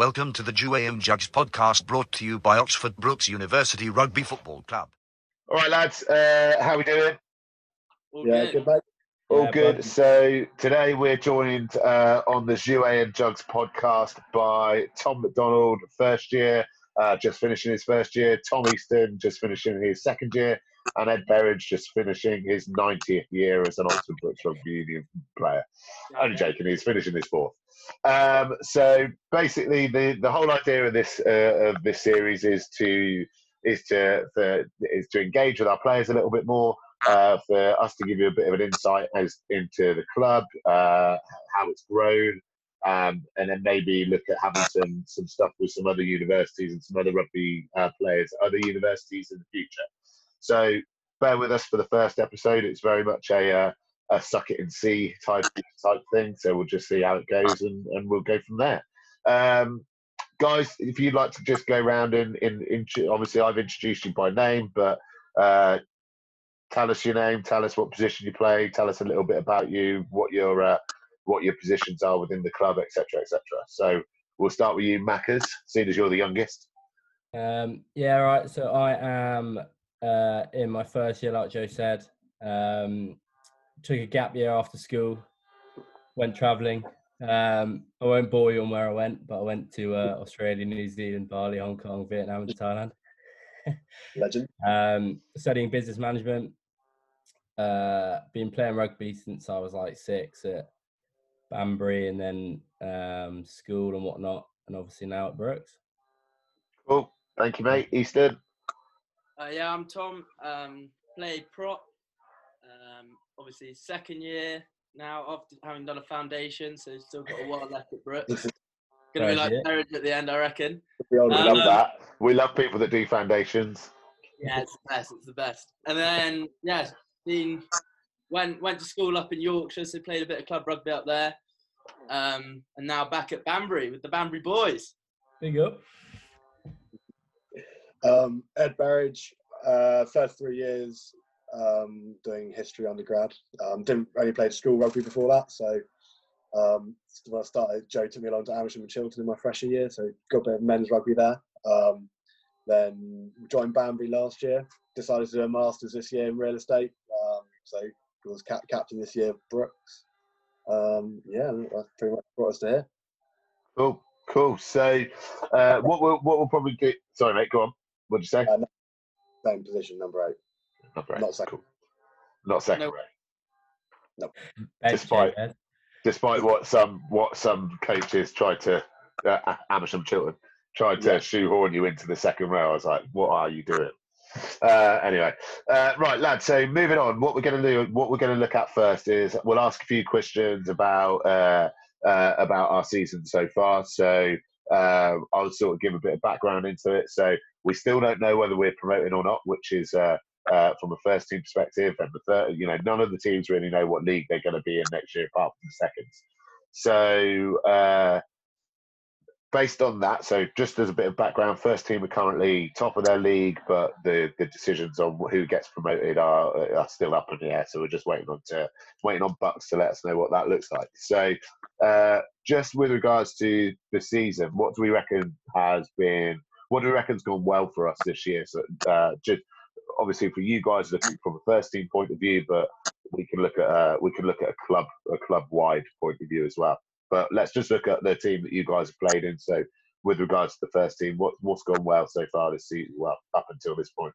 Welcome to the Juam Jugs podcast brought to you by Oxford Brookes University Rugby Football Club. All right, lads, uh, how we doing? All Yeah, good. good mate. All Yeah, good. bud. So today we're joined uh, on the Jouet and Jugs podcast by Tom McDonald, first year, uh, just finishing his first year. Tom Easton, just finishing his second year. And Ed Berridge, just finishing his 90th year as an Oxford Brookes Rugby Union player. Only joking, he's finishing his fourth. Um, so basically, the, the whole idea of this uh, of this series is to is to for, is to engage with our players a little bit more, uh, for us to give you a bit of an insight as into the club, uh, how it's grown, um, and then maybe look at having some some stuff with some other universities and some other rugby uh, players, other universities in the future. So bear with us for the first episode. It's very much a uh, a suck it and see type type thing. So we'll just see how it goes, and, and we'll go from there. Um, guys, if you'd like to just go around and in, obviously I've introduced you by name, but uh, tell us your name, tell us what position you play, tell us a little bit about you, what your uh, what your positions are within the club, etc., etc. So we'll start with you, Mackers, seeing as you're the youngest. Um, yeah, right. So I am uh, in my first year, like Joe said. Um, took a gap year after school, went travelling. Um, I won't bore you on where I went, but I went to uh, Australia, New Zealand, Bali, Hong Kong, Vietnam, and Thailand. Legend. Um, studying business management. Uh, been playing rugby since I was like six at Banbury, and then um, school and whatnot, and obviously now at Brookes. Cool, thank you, mate. Easton. Uh, yeah, I'm Tom. Um, played prop. Um, obviously, second year now after having done a foundation, so still got a while left at Brookes. Gonna be like marriage at the end, I reckon. We We Um, love that. We love people that do foundations. Yeah, it's the best. It's the best. And then yeah, been went went to school up in Yorkshire, so played a bit of club rugby up there. Um, and now back at Banbury with the Banbury boys. Big up. Um, Ed Berridge, uh, first three years um, doing history undergrad. Um, didn't really play school rugby before that, so um, when I started, Joe took me along to Amersham and Chiltern in my freshman year, so got a bit of men's rugby there. Um, then joined Banbury last year. Decided to do a masters this year in real estate. Um, so was cap- captain this year Brookes. Um, yeah, that's pretty much brought us to here. Cool, cool. So, uh, what we'll what we'll probably do. Sorry, mate. Go on. What'd you say? Uh, Same position, number eight. Not great. Not second. Cool. Not second. Nope. row. Bench, Despite- Ed. despite what some what some coaches tried to uh, A- Amersham Chiltern tried to Yeah. shoehorn you into the second row. I was like, what are you doing? Uh, anyway, uh, right, lads. So moving on, what we're going to do, what we're going to look at first is we'll ask a few questions about uh, uh, about our season so far. So uh, I'll sort of give a bit of background into it. So we still don't know whether we're promoting or not, which is uh, uh, from a first team perspective, and the third, you know, none of the teams really know what league they're going to be in next year, apart from the seconds. So, uh, based on that, so just as a bit of background, first team are currently top of their league, but the, the decisions on who gets promoted are are still up in the air. So we're just waiting on to waiting on Bucks to let us know what that looks like. So, uh, just with regards to the season, what do we reckon has been? What do we reckon's gone well for us this year? So, uh, just obviously for you guys looking from a first team point of view, but we can look at uh, we can look at a club a club wide point of view as well. But let's just look at the team that you guys have played in. So, with regards to the first team, what what's gone well so far this season? Well, up until this point.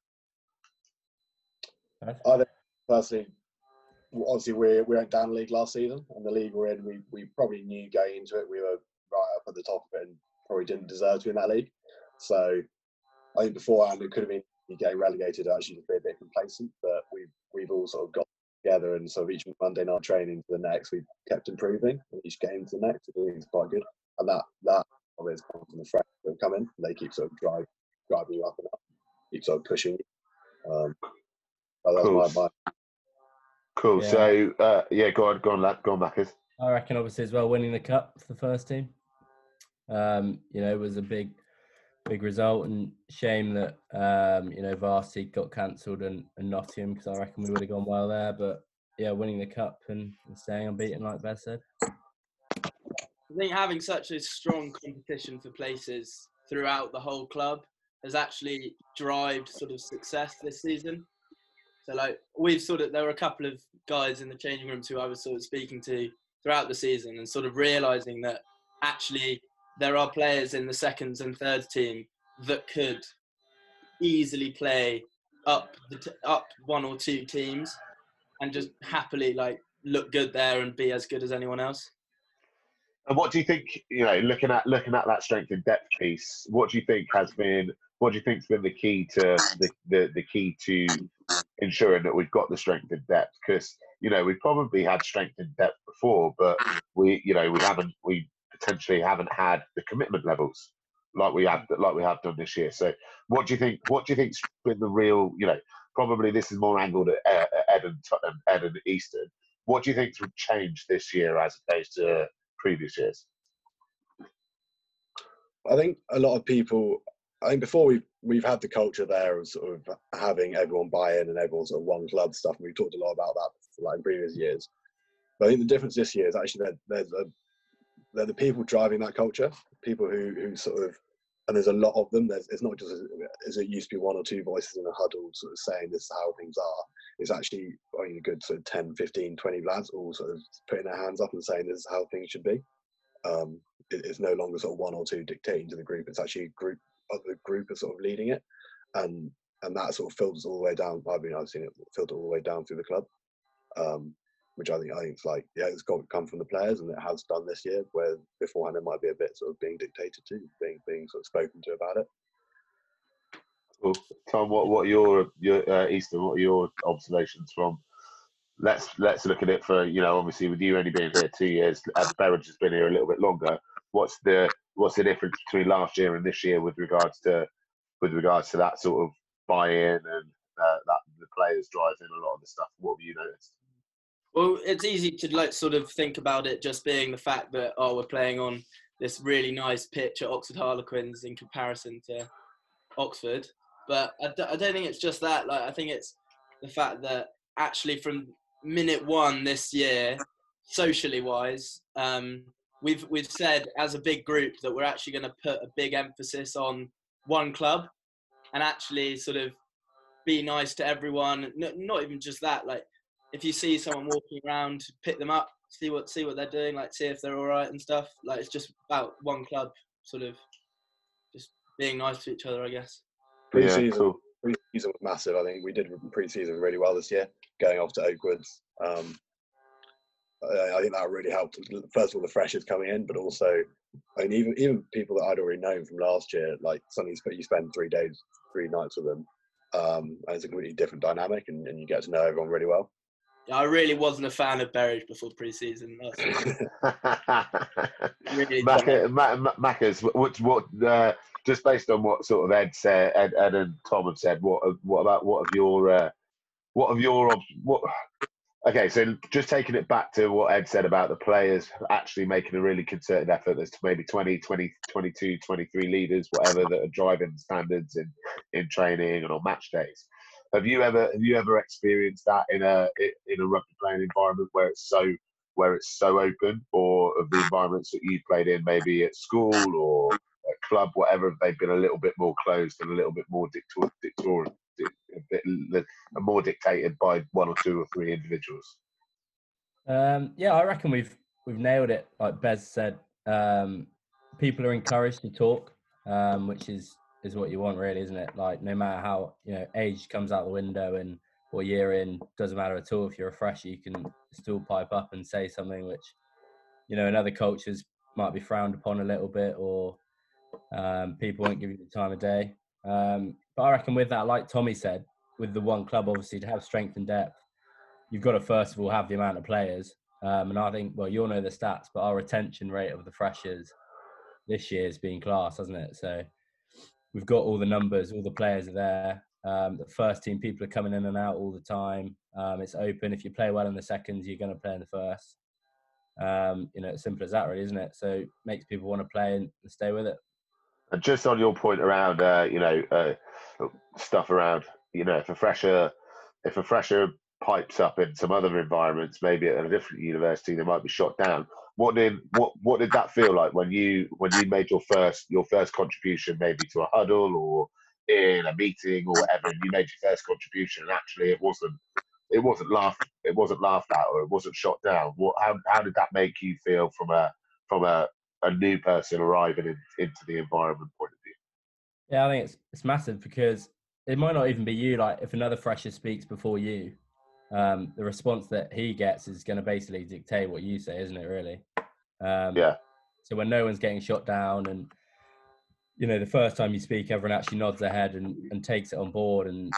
Firstly, w- obviously we we went down the league last season, and the league we're in, we, we probably knew going into it we were right up at the top of it, and probably didn't deserve to be in that league. So I think beforehand it could have been getting relegated, actually just be a bit complacent, but we've we've all sort of got together and sort of each Monday night training to the next, we've kept improving, and each game to the next, I think it's quite good, and that that probably has come from the friends that have come in. They keep sort of drive driving you up and up, keep sort of pushing you. Um, but that's Cool. my, my Cool. Yeah. So uh, yeah, go on, go on, lad, go on, Mackers. I reckon, obviously, as well, winning the cup for the first team. Um, you know, it was a big, big result, and shame that um, you know varsity got cancelled and, and Nottingham because I reckon we would have gone well there. But yeah, winning the cup and, and staying unbeaten, like Beth said. I think having such a strong competition for places throughout the whole club has actually drived sort of success this season. So like we've sort of there were a couple of guys in the changing rooms who I was sort of speaking to throughout the season and sort of realizing that actually there are players in the seconds and third team that could easily play up t- up one or two teams and just happily like look good there and be as good as anyone else. And what do you think? You know, looking at looking at that strength and depth piece, what do you think has been? What do you think's been the key to the the, the key to ensuring that we've got the strength and depth? Because you know we've probably had strength and depth before, but we you know we haven't we potentially haven't had the commitment levels like we have like we have done this year. So, what do you think? What do you think's been the real? You know, probably this is more angled at Ed and Ed and. What do you think's changed this year as opposed to previous years? I think a lot of people. I think before we've we've had the culture there of sort of having everyone buy in and everyone sort of one club stuff. And we've talked a lot about that like in previous years. But I think the difference this year is actually that there's a they're the people driving that culture. People who who sort of and there's a lot of them. There's, it's not just as it used to be one or two voices in a huddle sort of saying this is how things are. It's actually I mean, a good sort of 10, 15, 20 lads all sort of putting their hands up and saying this is how things should be. Um, it, it's no longer sort of one or two dictating to the group. It's actually a group of the group are sort of leading it, and and that sort of filters all the way down. I mean, I've seen it filter all the way down through the club. Um, which I think I think it's like yeah, it's got to come from the players, and it has done this year. Where beforehand it might be a bit sort of being dictated to, being being sort of spoken to about it. Well, Tom, what what are your your uh, Easton? What are your observations from? Let's let's look at it for you know obviously with you only being here two years, as Berridge has been here a little bit longer. What's the what's the difference between last year and this year with regards to with regards to that sort of buy-in and uh, that the players driving a lot of the stuff? What have you noticed? Well, it's easy to like sort of think about it just being the fact that oh, we're playing on this really nice pitch at Oxford Harlequins in comparison to Oxford, but I d- I don't think it's just that. Like, I think it's the fact that actually from minute one this year, socially wise, um, we've we've said as a big group that we're actually going to put a big emphasis on one club, and actually sort of be nice to everyone. Not even just that, like if you see someone walking around, pick them up, see what see what they're doing, like see if they're all right and stuff. Like it's just about one club, sort of, just being nice to each other, I guess. Pre-season, Yeah, cool. pre-season was massive. I think we did pre-season really well this year, going off to Oakwoods. Um, I, I think that really helped. First of all, the freshers coming in, but also, I mean, even even people that I'd already known from last year, like suddenly you spend three days, three nights with them, um, and it's a completely different dynamic, and, and you get to know everyone really well. I really wasn't a fan of Berridge before pre-season. Really Macca, Ma- Ma- Macca's, what, what, uh, just based on what sort of Ed said, Ed, Ed and Tom have said, what, what about, what of your, uh, what of your, what, okay, so just taking it back to what Ed said about the players actually making a really concerted effort, there's maybe 20, 20, 22, 23 leaders, whatever, that are driving standards in, in training and on match days. Have you ever, have you ever experienced that in a, in a rugby playing environment where it's so where it's so open, or of the environments that you played in, maybe at school or a club, whatever, they've been a little bit more closed and a little bit more dictatorial, a bit more dictated by one or two or three individuals. Um, yeah, I reckon we've we've nailed it. Like Bez said, um, people are encouraged to talk, um, which is is what you want, really, isn't it? Like no matter how you know age comes out the window and or year in doesn't matter at all. If you're a fresher, you can still pipe up and say something which, you know, in other cultures might be frowned upon a little bit, or um, people won't give you the time of day. Um, but I reckon with that, like Tommy said, with the one club, obviously to have strength and depth, you've got to first of all have the amount of players. Um, and I think, well, you'll know the stats, but our retention rate of the freshers this year has been class, hasn't it? So we've got all the numbers, all the players are there. Um, the first team people are coming in and out all the time. Um, it's open. If you play well in the seconds, you're going to play in the first. Um, you know, it's simple as that, really, isn't it? So it makes people want to play and stay with it. And just on your point around, uh, you know, uh, stuff around, you know, if a fresher, if a fresher pipes up in some other environments, maybe at a different university, they might be shot down. What did what what did that feel like when you when you made your first your first contribution, maybe to a huddle or in a meeting or whatever, and you made your first contribution, and actually it wasn't it wasn't laughed it wasn't laughed at or it wasn't shot down. What how how did that make you feel from a from a, a new person arriving in, into the environment point of view? Yeah, I think it's it's massive because it might not even be you. Like if another fresher speaks before you, um, the response that he gets is going to basically dictate what you say, isn't it? Really. Um, Yeah. So when no one's getting shot down, and you know the first time you speak, everyone actually nods their head and, and takes it on board, and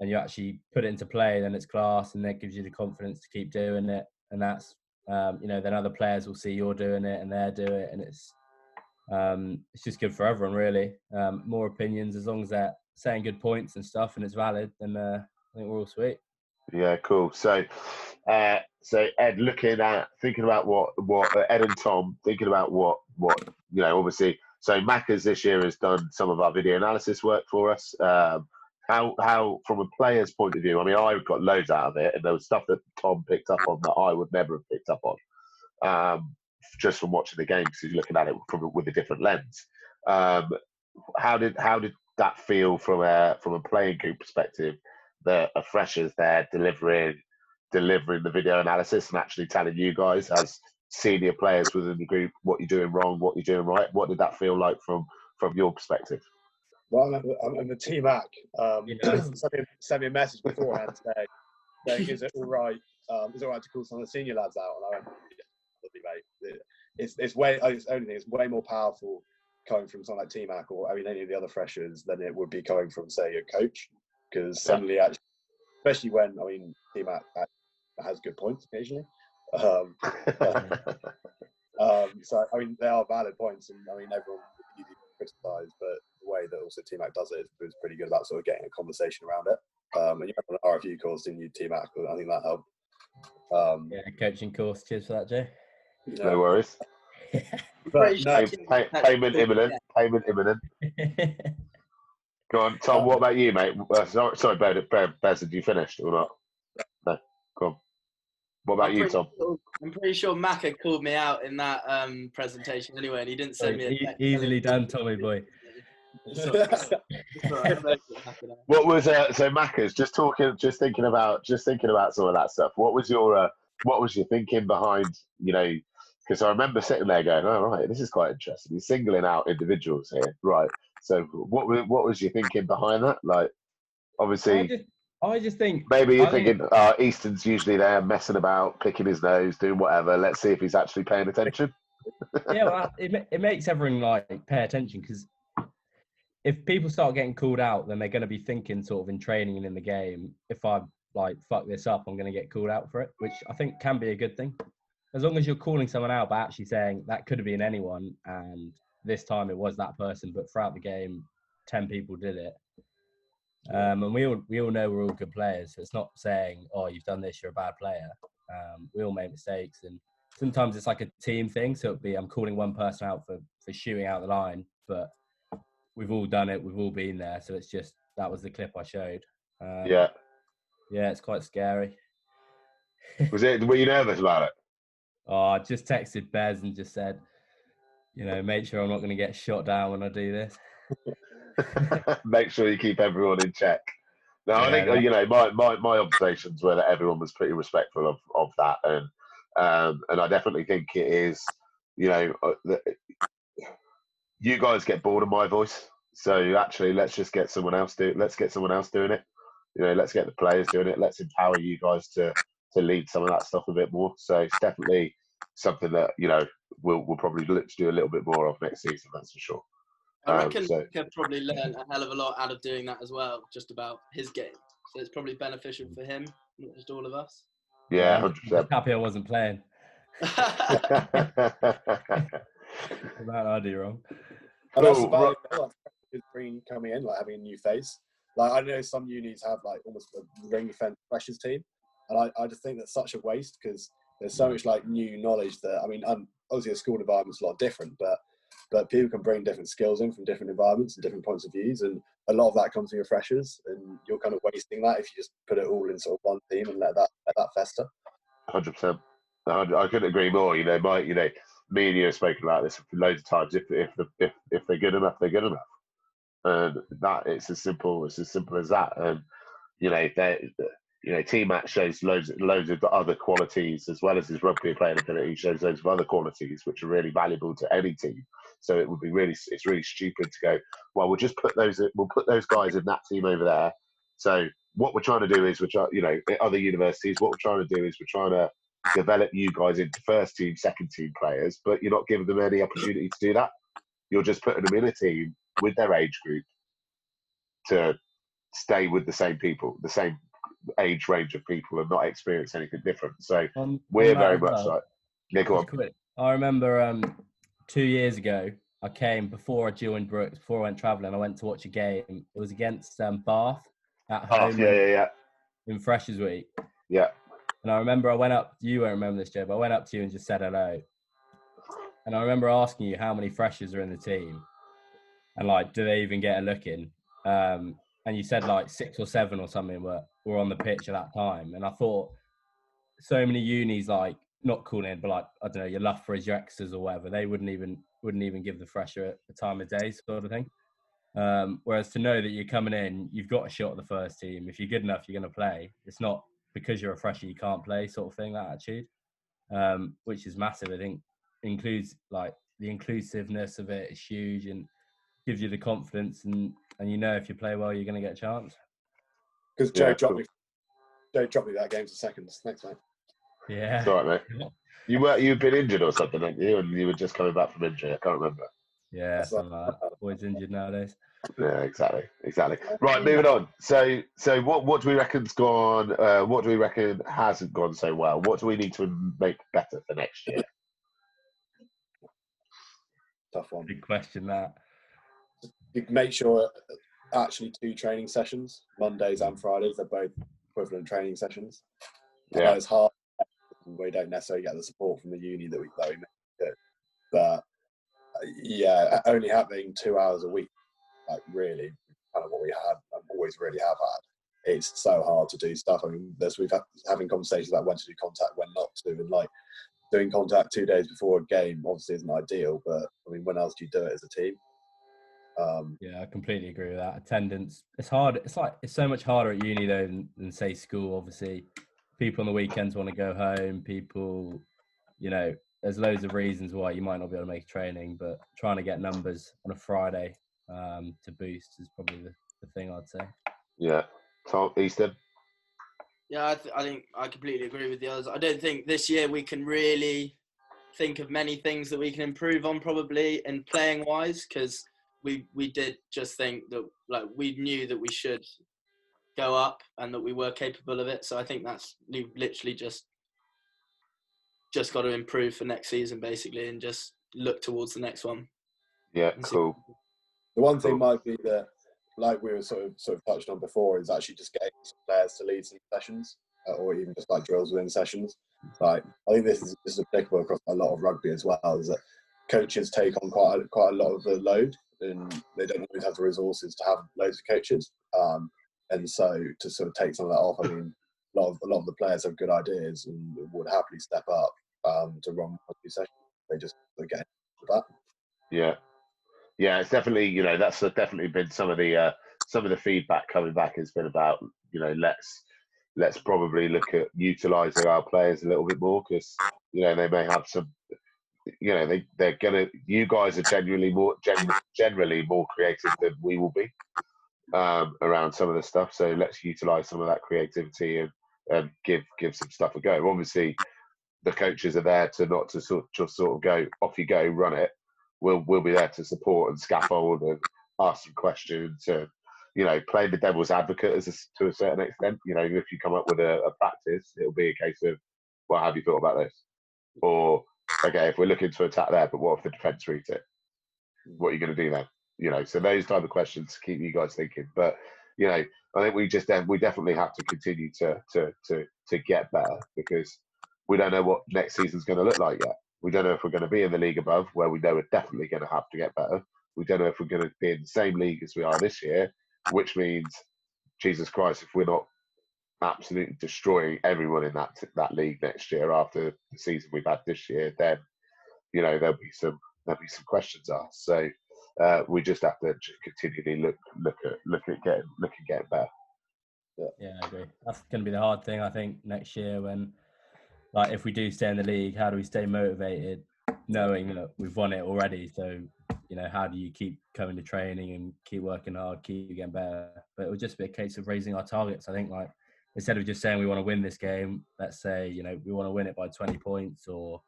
and you actually put it into play, then it's class, and that gives you the confidence to keep doing it, and that's um, you know then other players will see you're doing it and they're doing it, and it's um, it's just good for everyone really. Um, more opinions as long as they're saying good points and stuff, and it's valid, then uh, I think we're all sweet. Yeah, cool. So, uh, so Ed, looking at thinking about what what uh, Ed and Tom thinking about what what you know, obviously. So Macca's this year has done some of our video analysis work for us. Um, how how from a player's point of view? I mean, I got loads out of it, and there was stuff that Tom picked up on that I would never have picked up on, um, just from watching the game because he's looking at it from with a different lens. Um, how did how did that feel from a from a playing group perspective? That a freshers there delivering delivering the video analysis and actually telling you guys as senior players within the group what you're doing wrong, what you're doing right. What did that feel like from from your perspective? Well, I'm, I'm, I'm a T Mac. Um, Yeah. sent, me, sent me a message beforehand saying, saying, "Is it all right? Um, is it all right to call some of the senior lads out?" And I went, "Yeah, lovely, mate. It's it's way. oh, It's only thing. It's way more powerful coming from someone like T Mac or I mean any of the other freshers than it would be coming from say a coach because suddenly actually, especially when I mean T Mac has good points occasionally. Um, um, so I mean, they are valid points, and I mean everyone can easily criticise, but the way that also T Mac does it is, is pretty good about sort of getting a conversation around it. Um, and you had an RFU course, didn't you, T Mac? I think that helped. Um, Yeah, coaching course. Cheers for that, Jay. you know, no worries. but no, Pay, pay, payment imminent. Payment imminent. Go on, Tom. What about you, mate? Uh, sorry, sorry, Bez, Bez, Bez, did you finish or not? No. Go on. What about I'm you, Tom? sure- I'm pretty sure Macca called me out in that um, presentation anyway, and he didn't send me a E- text. easily done, Tommy boy. It's all right, it's all right, I'm okay with Macca now. What was uh, so Macca's just talking, just thinking about, just thinking about some of that stuff. What was your, uh, what was your thinking behind, you know? Because I remember sitting there going, "Oh right, this is quite interesting." He's singling out individuals here, right? So what was what was your thinking behind that? Like, I obviously, just, I just think maybe you're I think- thinking, uh, Easton's usually there messing about, picking his nose, doing whatever. Let's see if he's actually paying attention. yeah, well, it, it makes everyone like pay attention because if people start getting called out, then they're going to be thinking sort of in training and in the game. If I like fuck this up, I'm going to get called out for it, which I think can be a good thing. As long as you're calling someone out, by actually saying that could have been anyone, and this time it was that person, but throughout the game, ten people did it. Um, and we all we all know we're all good players. So it's not saying, "Oh, you've done this, you're a bad player." Um, we all make mistakes, and sometimes it's like a team thing. So it'd be I'm calling one person out for for shooting out the line, but we've all done it. We've all been there. So it's just that was the clip I showed. Um, yeah. yeah, it's quite scary. Was it? Were you nervous about it? Oh, I just texted Bez and just said, you know, make sure I'm not going to get shot down when I do this. Make sure you keep everyone in check. No, I think you know my, my, my observations were that everyone was pretty respectful of, of that, and um, and I definitely think it is. You know, uh, you guys get bored of my voice, so actually let's just get someone else do. Let's get someone else doing it. You know, let's get the players doing it. Let's empower you guys to to lead some of that stuff a bit more. So it's definitely something that you know we'll we'll probably look to do a little bit more of next season. That's for sure. I Um, reckon so- Macca probably learn a hell of a lot out of doing that as well, just about his game. So it's probably beneficial for him, not just all of us. Yeah, I'm hundred just happy I wasn't playing. percent. That I do wrong. And that's Cool, about it, like, coming in, like having a new face. Like I know some unis have like almost a ring fence freshers team, and I, I just think that's such a waste because there's so much like new knowledge that I mean, um, obviously the school environment's a lot different, but but people can bring different skills in from different environments and different points of views, and a lot of that comes from your freshers, and you're kind of wasting that if you just put it all in sort of one team and let that let that fester. Hundred percent. I couldn't agree more. You know, my you know, me and you have spoken about this loads of times. If if if if they're good enough, they're good enough, and that it's as simple it's as simple as that. And you know, they you know, T Mac shows loads loads of other qualities as well as his rugby playing ability. He shows loads of other qualities which are really valuable to any team. So it would be really it's really stupid to go. Well, we'll just put those we'll put those guys in that team over there. So what we're trying to do is we're trying, you know, other universities, what we're trying to do is we're trying to develop you guys into first team, second team players, but you're not giving them any opportunity to do that. You're just putting them in a team with their age group to stay with the same people, the same age range of people, and not experience anything different. So On- we're very much well, like, yeah, go on. I remember um, two years ago, I came before I joined Brookes, before I went travelling, I went to watch a game. It was against um, Bath at Oh, home yeah, yeah, yeah, in Freshers Week. yeah. And I remember I went up, you won't remember this, Joe, but I went up to you and just said hello. And I remember asking you how many freshers are in the team and like, do they even get a look in? Um, and you said like six or seven or something were, were on the pitch at that time. And I thought so many unis, like, not calling in, but like, I don't know, your Loughboroughs, your Exeters or whatever, they wouldn't even, wouldn't even give the fresher the time of day sort of thing. Um, whereas to know that you're coming in, you've got a shot at the first team. If you're good enough, you're going to play. It's not because you're a fresher you can't play sort of thing. That attitude, um, which is massive. I think includes like the inclusiveness of it is huge and gives you the confidence and and you know if you play well, you're going to get a chance. Because Joe Yeah, dropped cool. me. Joe dropped me that game to seconds. Thanks, mate. Yeah, It's all right, mate. You were you've been injured or something, haven't you? And you were just coming back from injury. I can't remember. yeah, That's something like that. Boys injured nowadays. Yeah, exactly, exactly. Right, moving on. So, so what what do we reckon's gone? Uh, what do we reckon hasn't gone so well? What do we need to make better for next year? Tough one. Big question that. You make sure actually two training sessions, Mondays and Fridays, they're both equivalent training sessions. Yeah, it's hard. We don't necessarily get the support from the uni that we that we do, but uh, yeah, only having two hours a week, like really, kind of what we had and always really have had. It's so hard to do stuff. I mean, there's we've had having conversations about when to do contact, when not to, and like doing contact two days before a game obviously isn't ideal. But I mean, when else do you do it as a team? Um, Yeah, I completely agree with that. Attendance, it's hard. It's like it's so much harder at uni though than, than say school. Obviously, people on the weekends want to go home. People, you know, there's loads of reasons why you might not be able to make training, but trying to get numbers on a Friday um, to boost is probably the, the thing I'd say. yeah. Tom Easton. Yeah, I, th- I think I completely agree with the others. I don't think this year we can really think of many things that we can improve on, probably in playing wise, because we we did just think that like we knew that we should go up and that we were capable of it. So I think that's we've literally just just got to improve for next season, basically, and just look towards the next one. Yeah, and cool. The one thing Cool. might be that, like we were sort of sort of touched on before, is actually just getting some players to lead some sessions, uh, or even just like drills within sessions. Like I think this is, this is applicable across a lot of rugby as well. Is that coaches take on quite a, quite a lot of the load, and they don't always have the resources to have loads of coaches. Um, and so to sort of take some of that off, I mean, a lot of a lot of the players have good ideas and would happily step up um, to run rugby sessions. They just they get that. Yeah, yeah. It's definitely you know that's definitely been some of the uh, some of the feedback coming back has been about you know let's let's probably look at utilizing our players a little bit more because you know they may have some you know they they're gonna you guys are genuinely more gen, generally more creative than we will be um, around some of the stuff. So let's utilize some of that creativity and, and give give some stuff a go. Obviously the coaches are there to not to sort just sort of go off you go run it. We'll we'll be there to support and scaffold and ask some questions and you know play the devil's advocate as a, to a certain extent. You know if you come up with a, a practice it'll be a case of well have you thought about this? Or okay if we're looking to attack there but what if the defense reads it? What are you going to do then? You know so those type of questions to keep you guys thinking. But you know i think we just we definitely have to continue to to to to get better because we don't know what next season's going to look like yet. We don't know if we're going to be in the league above, where we know we're definitely going to have to get better. We don't know if we're going to be in the same league as we are this year, which means, Jesus Christ, if we're not absolutely destroying everyone in that that league next year after the season we've had this year, then you know there'll be some there'll be some questions asked. So uh, we just have to continually look look at look at getting look at getting better. Yeah, I agree. That's going to be the hard thing, I think, next year when, like, if we do stay in the league, how do we stay motivated, knowing that we've won it already? So, you know, how do you keep coming to training and keep working hard, keep getting better? But it would just be a case of raising our targets. I think, like, instead of just saying we want to win this game, let's say, you know, we want to win it by 20 points or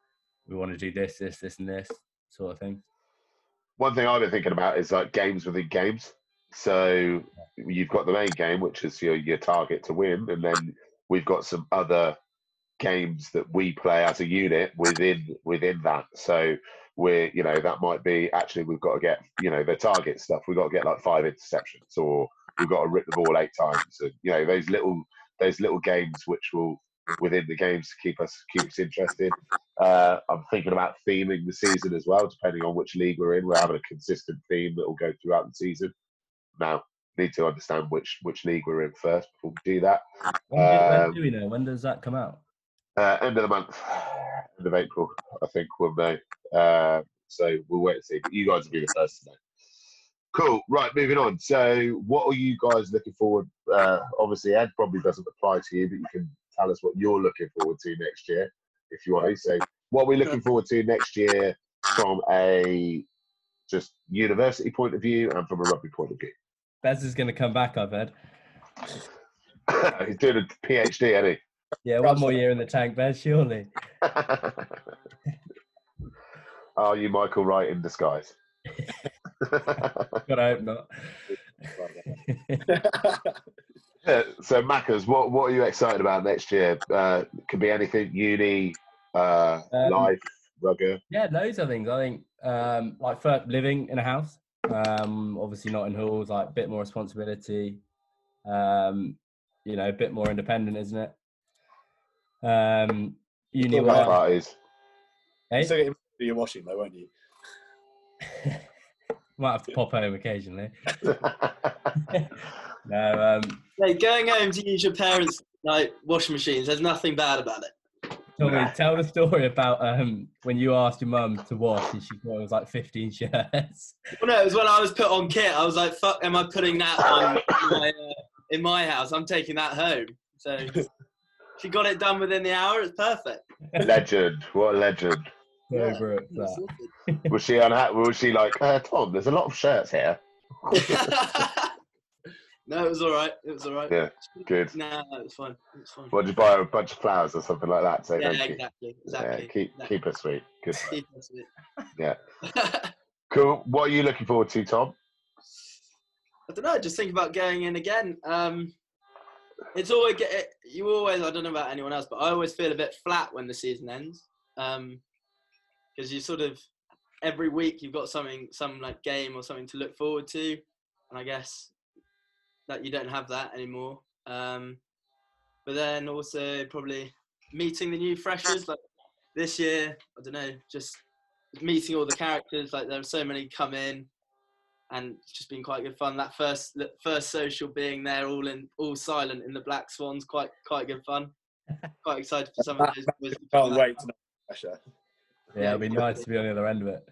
we want to do this, this, this, and this sort of thing. One thing I've been thinking about is like games within games. So you've got the main game, which is your your target to win, and then we've got some other games that we play as a unit within within that. So we're you know that might be actually we've got to get you know the target stuff. We've got to get like five interceptions, or we've got to rip the ball eight times, and you know those little those little games which will within the games to keep us keep us interested. Uh, I'm thinking about theming the season as well, depending on which league we're in. We're having a consistent theme that will go throughout the season. Now, need to understand which which league we're in first before we do that. When do, when Um, do we know? When does that come out? Uh, end of the month, end of April, I think we'll know. Uh, so we'll wait and see. But you guys will be the first to know. Cool. Right, moving on. So, what are you guys looking forward? Uh, obviously, Ed probably doesn't apply to you, but you can tell us what you're looking forward to next year, if you want to. So, what we're we looking forward to next year from a just university point of view and from a rugby point of view? Bez is going to come back, I've heard. He's doing a PhD, isn't he? Yeah, one more year in the tank, Bez, surely. Are you Michael Wright in disguise? God, I hope not. Yeah, so Maccas, what what are you excited about next year? Uh, could be anything, uni, uh, Um, life, rugger. yeah, loads of things. I think, um, like first living in a house, um, obviously not in halls, like a bit more responsibility, um, you know, a bit more independent, isn't it? Um, uni Talk Night about work, parties. eh? Still getting to do your washing though, won't you? Might have to pop home occasionally. no, um, Hey, going home to use your parents' like washing machines. There's nothing bad about it. Tommy, tell the story about um, when you asked your mum to wash and she thought it was like 15 shirts. Well, no, it was when I was put on kit. I was like, "Fuck, am I putting that on in my, uh, in my house? I'm taking that home." So she got it done within the hour. It's perfect. legend. What a legend. So Yeah. That. Was she unhappy? Was she like, uh, Tom? There's a lot of shirts here. no, it was all right. It was all right. Yeah, good. No, no, it was fine. It was fine. What did you buy a bunch of flowers or something like that? Say yeah, thank you. exactly. Exactly. Yeah, keep exactly. keep her sweet. Good. Keep us with- Yeah. Cool. What are you looking forward to, Tom? I don't know. Just think about going in again. Um, it's always get you always. I don't know about anyone else, but I always feel a bit flat when the season ends. Um, because you sort of every week you've got something, some like game or something to look forward to, and I guess that you don't have that anymore. Um, but then also probably meeting the new freshers like this year. I don't know, just meeting all the characters. Like there are so many come in and it's just been quite good fun. That first first social being there, all in all silent in the Black Swans, quite quite good fun. Quite excited for some of those. boys to come Can't wait to know the pressure. Yeah, it'd be nice to be on the other end of it.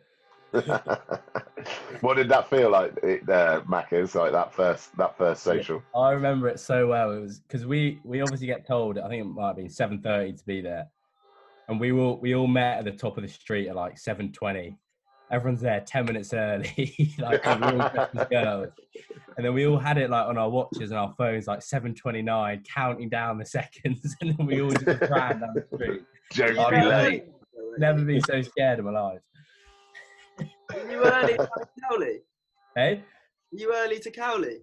what did that feel like, it, uh, Maccas? Like that first that first social. I remember it so well. It was because we we obviously get told. I think it might have been seven thirty to be there, and we all we all met at the top of the street at like seven twenty. Everyone's there ten minutes early, like we're all dressed as girls, and then we all had it like on our watches and our phones, like seven twenty nine, counting down the seconds, and then we all just ran down the street. Don't be no. late. Never been so scared in my life. Were you early to Cowley? Eh? Hey. Were you early to Cowley?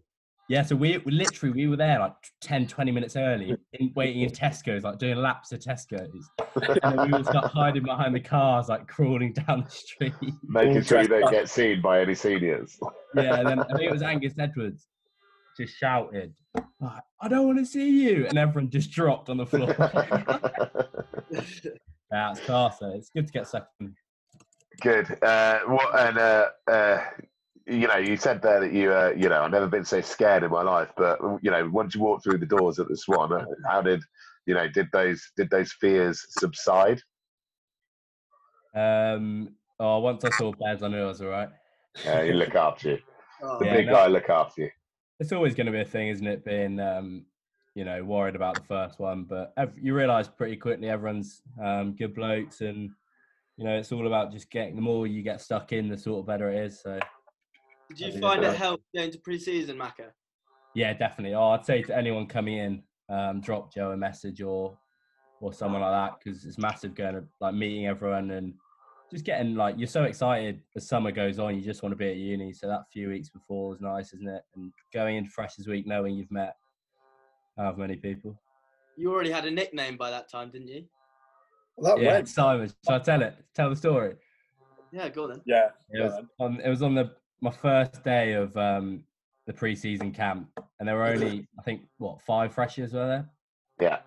Yeah, so we, we literally we were there like 10, 20 minutes early, in, waiting in Tesco's, like doing laps of Tesco's, and then we all start hiding behind the cars, like crawling down the street. Making sure you don't get seen by any seniors. Yeah, and then I think it was Angus Edwards just shouted, like, "I don't want to see you," and everyone just dropped on the floor. Yeah, it's class. though. It's good to get second. Good. Uh, what and uh, uh, you know, you said there that you, uh, you know, I've never been so scared in my life. But you know, once you walk through the doors at the Swan, uh, how did you know? Did those did those fears subside? Um, oh, once I saw Bez, I knew I was all right. Yeah, he look after you. Oh, The Yeah, big no. guy look after you. It's always going to be a thing, isn't it? Being, um, you know, worried about the first one, but ev- you realise pretty quickly everyone's um, good blokes, and you know, it's all about just getting. The more you get stuck in, the sort of better it is. So Did you find it helped going to pre-season, Macca? yeah, definitely. Oh, I'd say to anyone coming in, um, drop Joe a message or or someone like that because it's massive going to like meeting everyone and just getting like you're so excited as summer goes on. You just want to be at uni. So that few weeks before is nice, isn't it? And going into freshers week knowing you've met however many people. You already had a nickname by that time, didn't you? Well, that yeah, went. Simon. Shall I tell it? Tell the story. Yeah, go on then. Yeah. It was on. It was on the my first day of um, the pre-season camp, and there were only I think what five freshers were there. Yeah.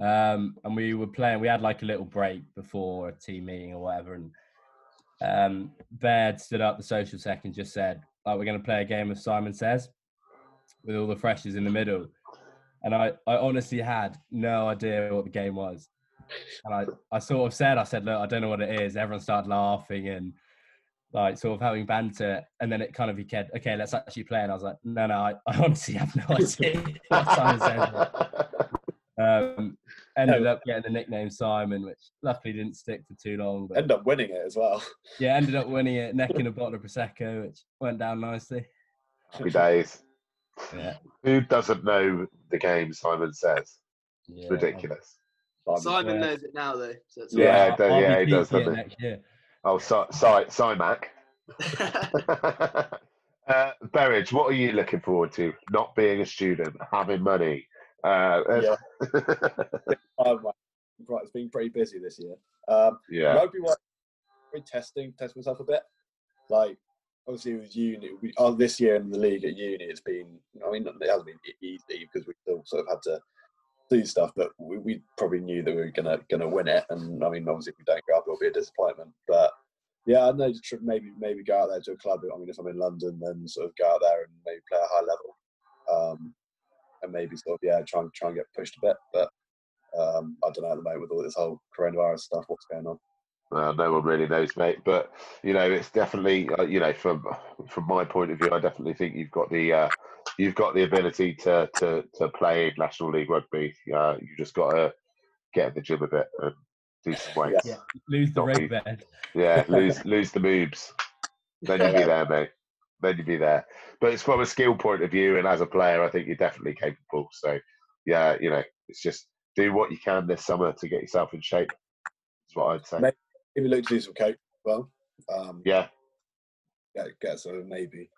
Um, and we were playing. We had like a little break before a team meeting or whatever, and um, Baird stood up the social sec and just said, "Like we're going to play a game of Simon Says with all the freshers in the middle." And I, I honestly had no idea what the game was. And I, I sort of said, I said, look, I don't know what it is. Everyone started laughing and like sort of having banter. And then it kind of became, okay, let's actually play. And I was like, no, no, I, I honestly have no idea what Simon Says. Um, ended up getting the nickname Simon, which luckily didn't stick for too long. But End up winning it as well. yeah, ended up winning it, necking a bottle of prosecco, which went down nicely. Happy days. Yeah, Who doesn't know the game? Simon says. yeah. Ridiculous. Simon Yeah. knows it now, though. So it's Yeah, I'll- do- I'll yeah, he does, peaking it doesn't he? Next year. Oh, si, si, Simac. uh, Berridge, what are you looking forward to? Not being a student, having money. Uh, Yeah. Right, it's been pretty busy this year. Um, yeah. Rugby wise, been testing, testing myself a bit. Like obviously with uni, we, oh, this year in the league at uni, it's been. I mean, it hasn't been easy because we still sort of had to do stuff, but we, we probably knew that we were gonna gonna win it. And I mean, obviously, if we don't go up, it'll be a disappointment. But yeah, I know. Maybe maybe go out there to a club. I mean, if I'm in London, then sort of go out there and maybe play a high level. Um, and maybe sort of yeah, try and try and get pushed a bit, but um, I don't know at the moment with all this whole coronavirus stuff, what's going on. Well, no one really knows, mate. But you know, it's definitely uh, you know from from my point of view, I definitely think you've got the uh, you've got the ability to to to play National League rugby. Uh, you just got to get in the gym a bit and do some weights. Yeah. Lose the Not rig me. bed. Yeah, lose lose the moves. Then you'll be there, mate. Then you'll be there. But it's from a skill point of view, and as a player, I think you're definitely capable. So, yeah, you know, it's just do what you can this summer to get yourself in shape. That's what I'd say. Mate. Maybe look to do some coach as well. Um, Yeah, get, get sort of maybe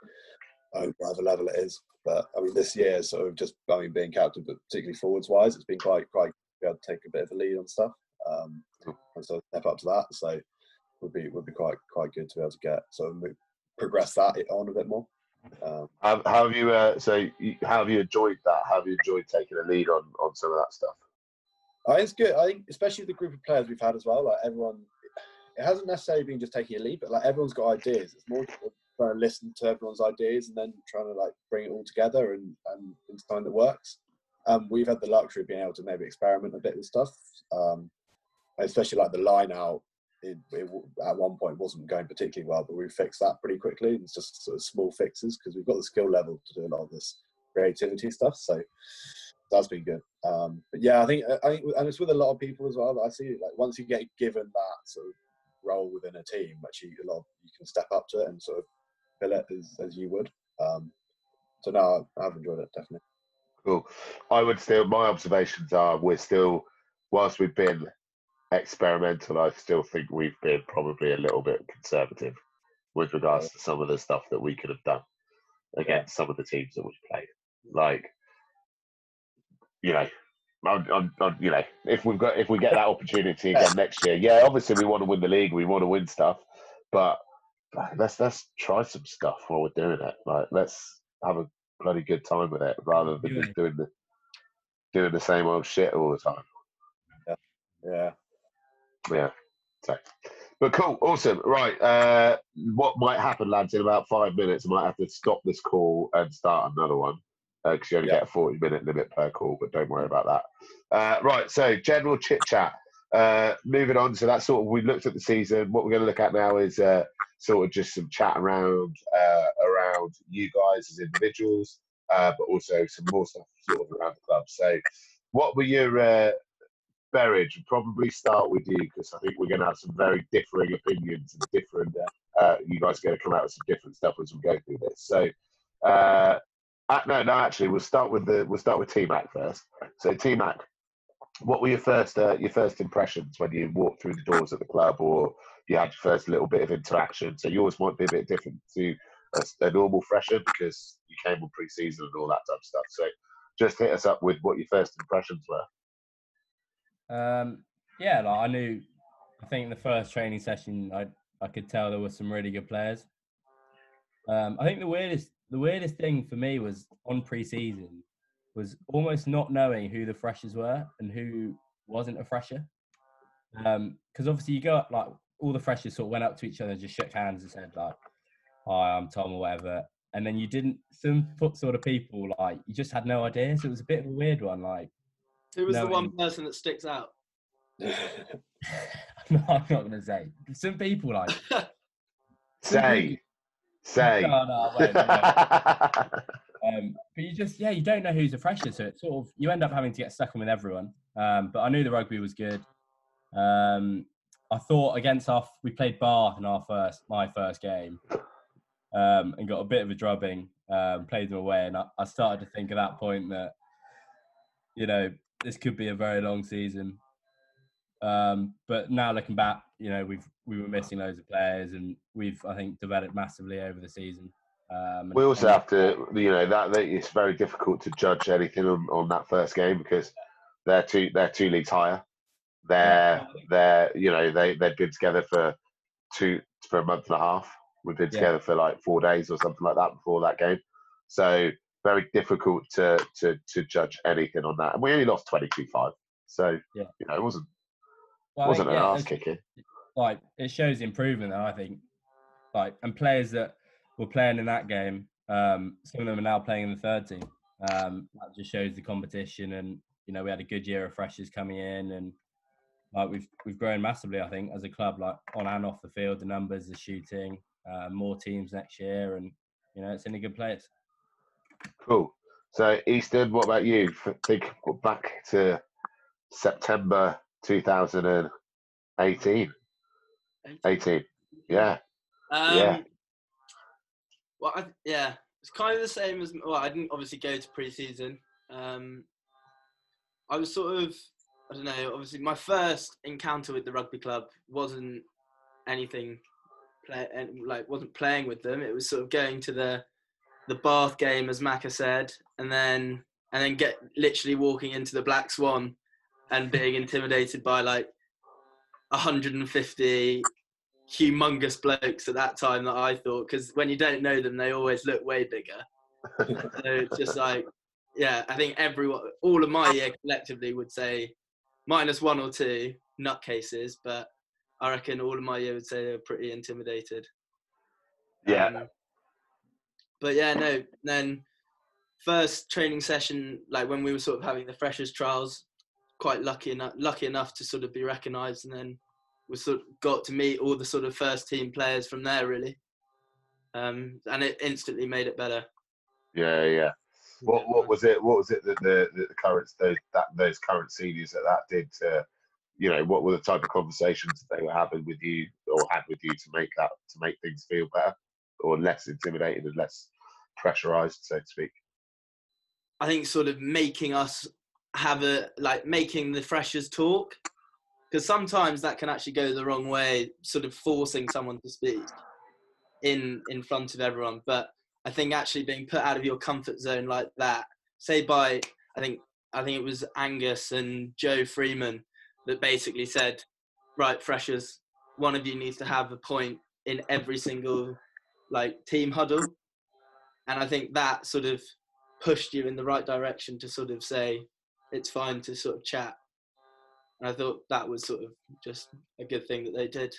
over whatever level it is. But I mean, this year, sort of just I mean, being captain, but particularly forwards wise, it's been quite quite be able to take a bit of a lead on stuff. Um, and so step up to that. So would be would be quite quite good to be able to get sort of progress that on a bit more. Um, how, how have you? Uh, so, you, how have you enjoyed that? How have you enjoyed taking a lead on on some of that stuff? I think it's good. I think especially the group of players we've had as well. Like everyone, it hasn't necessarily been just taking a lead, but like everyone's got ideas. It's more trying to listen to everyone's ideas and then trying to like bring it all together and and into something that works. Um, we've had the luxury of being able to maybe experiment a bit with stuff, um, especially like the line out. It, it at one point wasn't going particularly well, but we fixed that pretty quickly. It's just sort of small fixes because we've got the skill level to do a lot of this creativity stuff. So that's been good. Um, but yeah, I think I think, and it's with a lot of people as well. I see like once you get given that sort of role within a team, actually a lot of, you can step up to it and sort of fill it as, as you would. Um, so no, I've enjoyed it definitely. Cool. I would still. My observations are we're still, whilst we've been experimental, I still think we've been probably a little bit conservative with regards to some of the stuff that we could have done against some of the teams that we've played. Like, you know, I'm, I'm, you know, if we've got if we get that opportunity again next year, yeah, obviously we want to win the league, we want to win stuff, but let's let's try some stuff while we're doing it. Like, let's have a bloody good time with it rather than just doing the doing the same old shit all the time. Yeah, Yeah. So, but cool, awesome. Right. Uh, what might happen, lads, in about five minutes? I might have to stop this call and start another one because you only Yeah. get a 40 minute limit per call, but don't worry about that. Uh, right. So, general chit chat. Uh, moving on. So, that's sort of, we looked at the season. What we're going to look at now is uh, sort of just some chat around uh, around you guys as individuals, uh, but also some more stuff sort of around the club. So, what were your uh, Berridge, we'll probably start with you because I think we're going to have some very differing opinions and different. Uh, you guys are going to come out with some different stuff as we go through this. So, uh, uh, no, no, actually, we'll start with the we'll start with T Mac first. So, T Mac, what were your first uh, your first impressions when you walked through the doors at the club, or you had your first little bit of interaction? So, yours might be a bit different to a, a normal fresher because you came on pre-season and all that type of stuff. So, just hit us up with what your first impressions were. Um, yeah, like I knew. I think the first training session, I I could tell there were some really good players. Um, I think the weirdest the weirdest thing for me was on pre-season was almost not knowing who the freshers were and who wasn't a fresher. Um, because obviously you go up like all the freshers sort of went up to each other and just shook hands and said like, "Hi, I'm Tom" or whatever. And then you didn't. Some fo- sort of people like you just had no idea. So it was a bit of a weird one. Like Who was No, the one person that sticks out? no, I'm not going to say. Some people like Say, say. No, no, I won't. Um, but you just, yeah, you don't know who's a fresher, so it's sort of you end up having to get stuck in with everyone. Um, but I knew the rugby was good. Um, I thought against our, we played Bath in our first, my first game, um, and got a bit of a drubbing. Um, played them away, and I, I started to think at that point that, you know, this could be a very long season. Um, but now looking back, you know, we've we were missing loads of players, and we've I think developed massively over the season. Um, We also have to, you know, that, that it's very difficult to judge anything on, on that first game because they're two they're two leagues higher. They're they're you know they they've been together for two for a month and a half. We've been Yeah. together for like four days or something like that before that game. So very difficult to to to judge anything on that. And we only lost 22-5. So Yeah. you know it wasn't Well, wasn't think, an yeah, ass kicking. Like it shows improvement I think like and players that were playing in that game um some of them are now playing in the third team um that just shows the competition and you know we had a good year of freshers coming in and like we've we've grown massively I think as a club like on and off the field the numbers the shooting uh, more teams next year and you know it's in a good place Cool. So, Easton, what about you? Think back to September 2018. 18. Yeah. Um, Yeah. Well, I, yeah, it's kind of the same as. Well, I didn't obviously go to pre-season. Um, I was sort of, I don't know. Obviously, my first encounter with the rugby club wasn't anything, play, and, like wasn't playing with them. It was sort of going to the, the Bath game, as Macca said, and then and then get literally walking into the Black Swan, and being intimidated by like, 150 humongous blokes at that time that I thought because when you don't know them, they always look way bigger. so it's just like, yeah, I think everyone, all of my year collectively would say minus one or two nutcases, but I reckon all of my year would say they were pretty intimidated. Yeah. Um, but yeah, no. Then first training session, like when we were sort of having the freshers trials, quite lucky enough, lucky enough to sort of be recognised, and then we sort of got to meet all the sort of first team players from there, really. Um, and it instantly made it better. Yeah, yeah. What what was it? What was it that the the, the current those that those current seniors that that did to, you know, what were the type of conversations that they were having with you or had with you to make that to make things feel better or less intimidated and less pressurized, so to speak. I think sort of making us have a like making the freshers talk because sometimes that can actually go the wrong way, sort of forcing someone to speak in in front of everyone. But I think actually being put out of your comfort zone like that, say by I think I think it was Angus and Joe Freeman that basically said, right, freshers, one of you needs to have a point in every single like team huddle, and I think that sort of pushed you in the right direction to sort of say it's fine to sort of chat. and I thought that was sort of just a good thing that they did.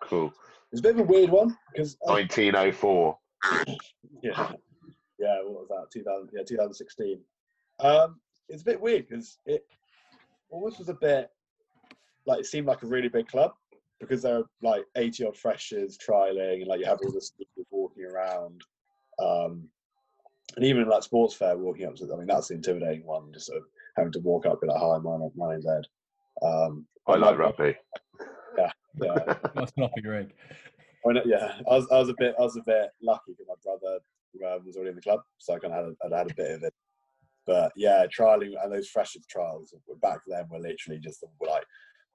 Cool. It's a bit of a weird one because 1904. yeah, yeah. What was that? 2000, yeah, 2016. Um, it's a bit weird because it almost was a bit like it seemed like a really big club because there are like 80 odd freshers trialing and like you have all the speakers walking around. Um, and even like sports fair walking up to them, I mean that's the intimidating one, just sort of having to walk up and be like, Hi, my, name- my name's Ed. Um, I like rugby. Yeah. Must not be Greg. I know- yeah, I was, I was a bit, I was a bit lucky because my brother um, was already in the club, so I kind of had, a, I'd had a bit of it. But yeah, trialing and those freshers trials back then were literally just like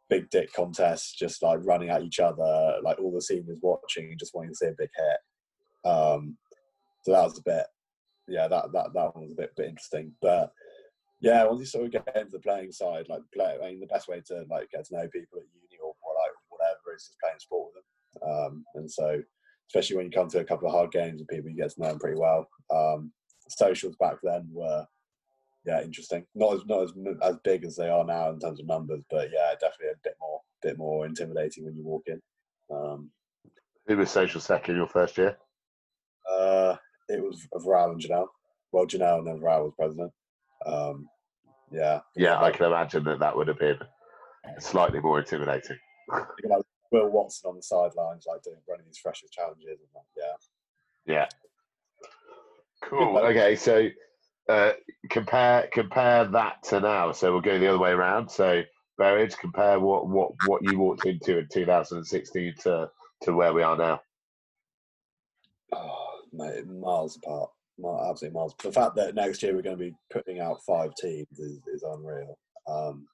big dick contests, just like running at each other, like all the seniors watching, and just wanting to see a big hit. Um, so that was a bit, yeah, that that that one was a bit bit interesting. But yeah, once you sort of get into the playing side, like play, I mean, the best way to like get to know people at uni or, or like whatever is just playing sport with them. Um, and so, especially when you come to a couple of hard games with people, you get to know them pretty well. Um, socials back then were, yeah, interesting. Not as not as as big as they are now in terms of numbers, but yeah, definitely a bit more bit more intimidating when you walk in. Um, Who was social sec in your first year? uh, it was Varal and Janelle. Well, Janelle and then Varal was president. Um, yeah, Yeah, I can imagine that that would have been slightly more intimidating. you know, Will Watson on the sidelines, like doing running these freshers challenges. And that, yeah, Yeah. Cool. Okay, so uh, compare compare that to now. So we'll go the other way around. So Berridge, compare what what what you walked into in 2016 to to where we are now. oh, mate, miles apart, Absolutely miles. The fact that next year we're going to be putting out five teams is, is unreal. Um,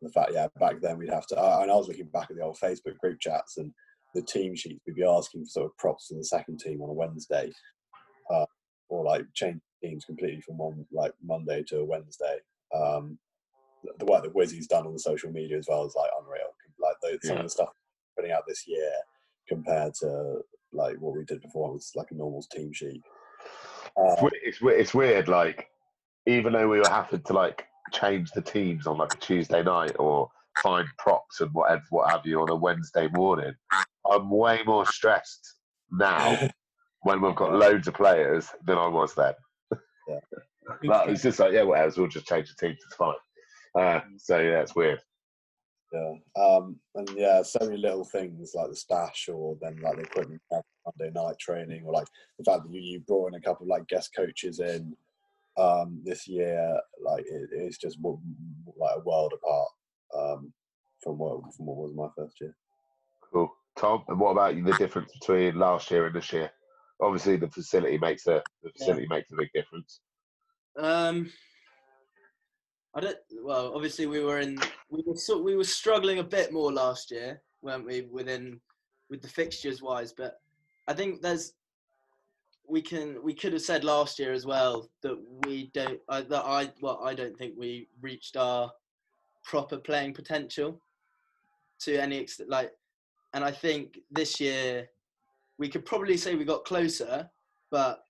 the fact, yeah, back then we'd have to. I, and I was looking back at the old Facebook group chats and the team sheets. We'd be asking for sort of props to the second team on a Wednesday, uh, or like change teams completely from one like Monday to a Wednesday. Um, the- the work that Wizzy's done on the social media as well is like unreal. Like those, some Yeah. of the stuff putting out this year compared to like what we did before was like a normal team sheet. It's Uh, It's it's weird. Like even though we were having to like change the teams on like a Tuesday night or find props and whatever what have you on a Wednesday morning, I'm way more stressed now when we've got loads of players than I was then. But it's just like, yeah, whatever. We'll just change the teams. It's fine. Uh, so yeah, it's weird. Yeah, um, and yeah, so many little things like the stash, or then like the equipment on Monday night training, or like the fact that you, you brought in a couple of like guest coaches in um, this year. Like it, it's just wo- like a world apart um, from what from what was my first year. Cool. Tom, and what about you? The difference between last year and this year? Obviously, the facility makes a the facility makes a big difference. Um, I don't. Well, obviously we were in. We were sort. We were struggling a bit more last year, weren't we? Within with the fixtures wise, but I think there's. We can. We could have said last year as well that we don't. I, that I. Well, I don't think we reached our proper playing potential to any extent. Like, and I think this year we could probably say we got closer, but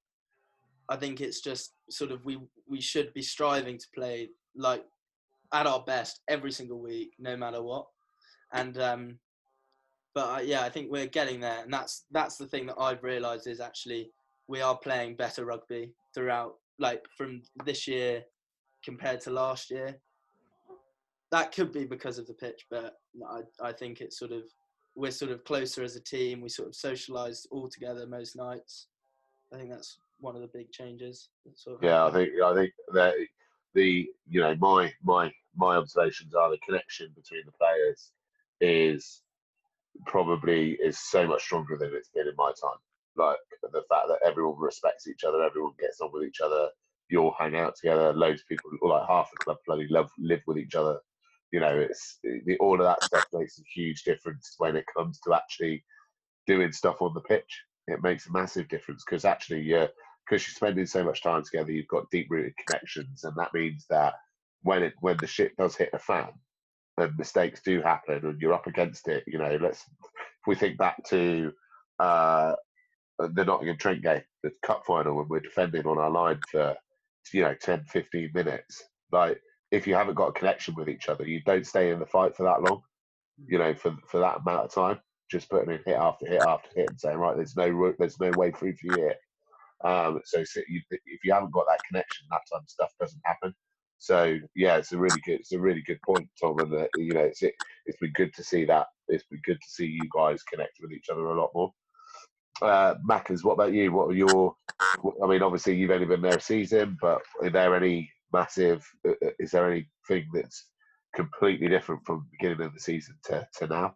I think it's just sort of we we should be striving to play like at our best every single week, no matter what. And um, but uh, yeah, I think we're getting there, and that's that's the thing that I've realised is actually we are playing better rugby throughout, like from this year compared to last year. That could be because of the pitch, but I I think it's sort of we're sort of closer as a team. We sort of socialise all together most nights. I think that's one of the big changes. Sort of Yeah, I think I think that the you know my my my observations are the connection between the players is probably is so much stronger than it's been in my time. Like the fact that everyone respects each other, everyone gets on with each other. You all hang out together. Loads of people, like half the club, bloody love live with each other. You know, it's the, all of that stuff makes a huge difference when it comes to actually doing stuff on the pitch. It makes a massive difference because actually, yeah, because you're spending so much time together, you've got deep rooted connections, and that means that when it when the shit does hit the fan, and mistakes do happen, and you're up against it, you know, let's if we think back to uh, the Nottingham Trent game, the cup final, when we're defending on our line for you know 10, 15 minutes, like if you haven't got a connection with each other, you don't stay in the fight for that long. You know, for for that amount of time, just putting in hit after hit after hit and saying, right, there's no there's no way through for you here. Um, so, you, if you haven't got that connection, that type of stuff doesn't happen. So yeah, it's a really good it's a really good point, Tom, and you know it's it, it's been good to see that. It's been good to see you guys connect with each other a lot more. Uh, Mackers, what about you? What are your? I mean, obviously you've only been there a season, but are there any massive? uh, uh, Is there anything that's completely different from beginning of the season to, to now?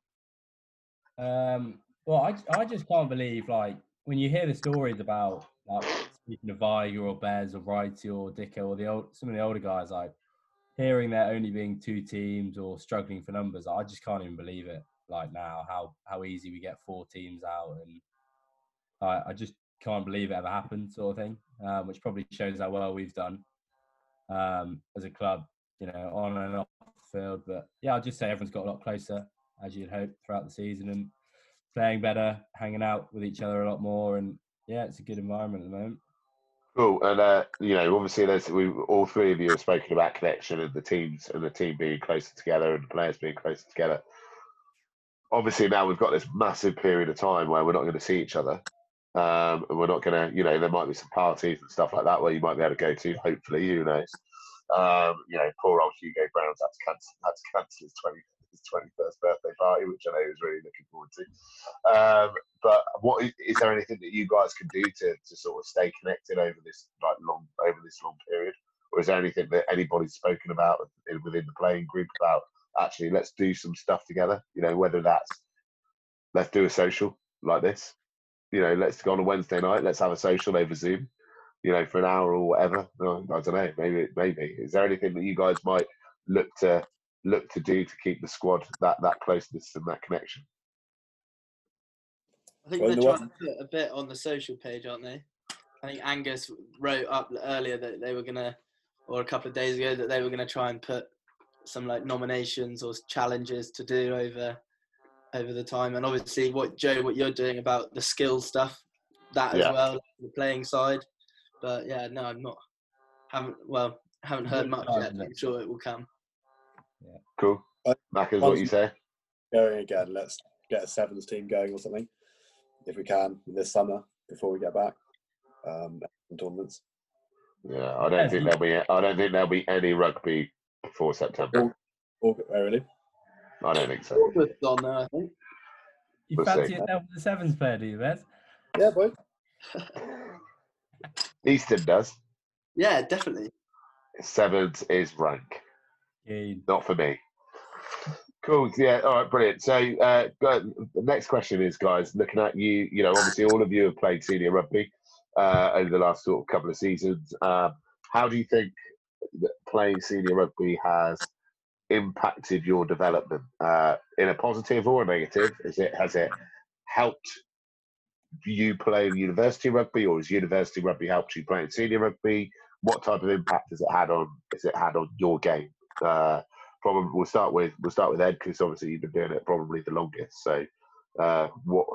Um, well, I, I just can't believe like when you hear the stories about like speaking of Viger or Bez or Wrighty or Dicko or the old some of the older guys, like hearing there only being two teams or struggling for numbers, I just can't even believe it. Like now, how how easy we get four teams out, and I, I just can't believe it ever happened, sort of thing. Um, which probably shows how well we've done um, as a club, you know, on and off the field. But yeah, I'll just say everyone's got a lot closer, as you'd hope, throughout the season, and playing better, hanging out with each other a lot more, and yeah, it's a good environment at the moment. Cool, and uh, you know, obviously, there's we all three of you have spoken about connection and the teams and the team being closer together and players being closer together. Obviously, now we've got this massive period of time where we're not going to see each other, um, and we're not going to, you know, there might be some parties and stuff like that where you might be able to go to. Hopefully, who knows? Um, you know, poor old Hugo Brown's had to cancel, had to cancel his twenty his twenty first birthday party, which I know he was really looking forward to. Um, but what is, is there anything that you guys can do to, to sort of stay connected over this like long over this long period, or is there anything that anybody's spoken about within the playing group about actually let's do some stuff together? You know, whether that's let's do a social like this, you know, let's go on a Wednesday night, let's have a social over Zoom, you know, for an hour or whatever. I don't know. Maybe maybe is there anything that you guys might look to look to do to keep the squad that that closeness and that connection? I think Well, they're there trying to put a bit on the social page, aren't they? I think Angus wrote up earlier that they were gonna, or a couple of days ago, that they were gonna try and put some like nominations or challenges to do over over the time. And obviously, what Joe, what you're doing about the skill stuff, that Yeah. as well, the playing side. But yeah, no, I'm not. Haven't well, haven't heard much yet. but I'm sure it will come. Cool. Uh, Mac is what you say. Going again, let's get a sevens team going or something, if we can, this summer before we get back. Um, in tournaments. Yeah, I don't think there'll be. I don't think there'll be any rugby before September. Or, oh, really? I don't think so. August on there, I think. You We'll fancy see. yourself as a sevens player, do you, Bez? Yeah, boy. Easton does. Yeah, definitely. Sevens is rank, Yeah, not for me. Cool. Yeah. All right. Brilliant. So, uh, the next question is, guys, looking at you. You know, obviously, all of you have played senior rugby uh, over the last sort of couple of seasons. Um, how do you think playing senior rugby has impacted your development uh, in a positive or a negative? Is it has it helped you play university rugby, or has university rugby helped you play senior rugby? What type of impact has it had on has it had on your game? Uh, probably we'll start with we'll start with Ed because obviously you've been doing it probably the longest. So, uh, what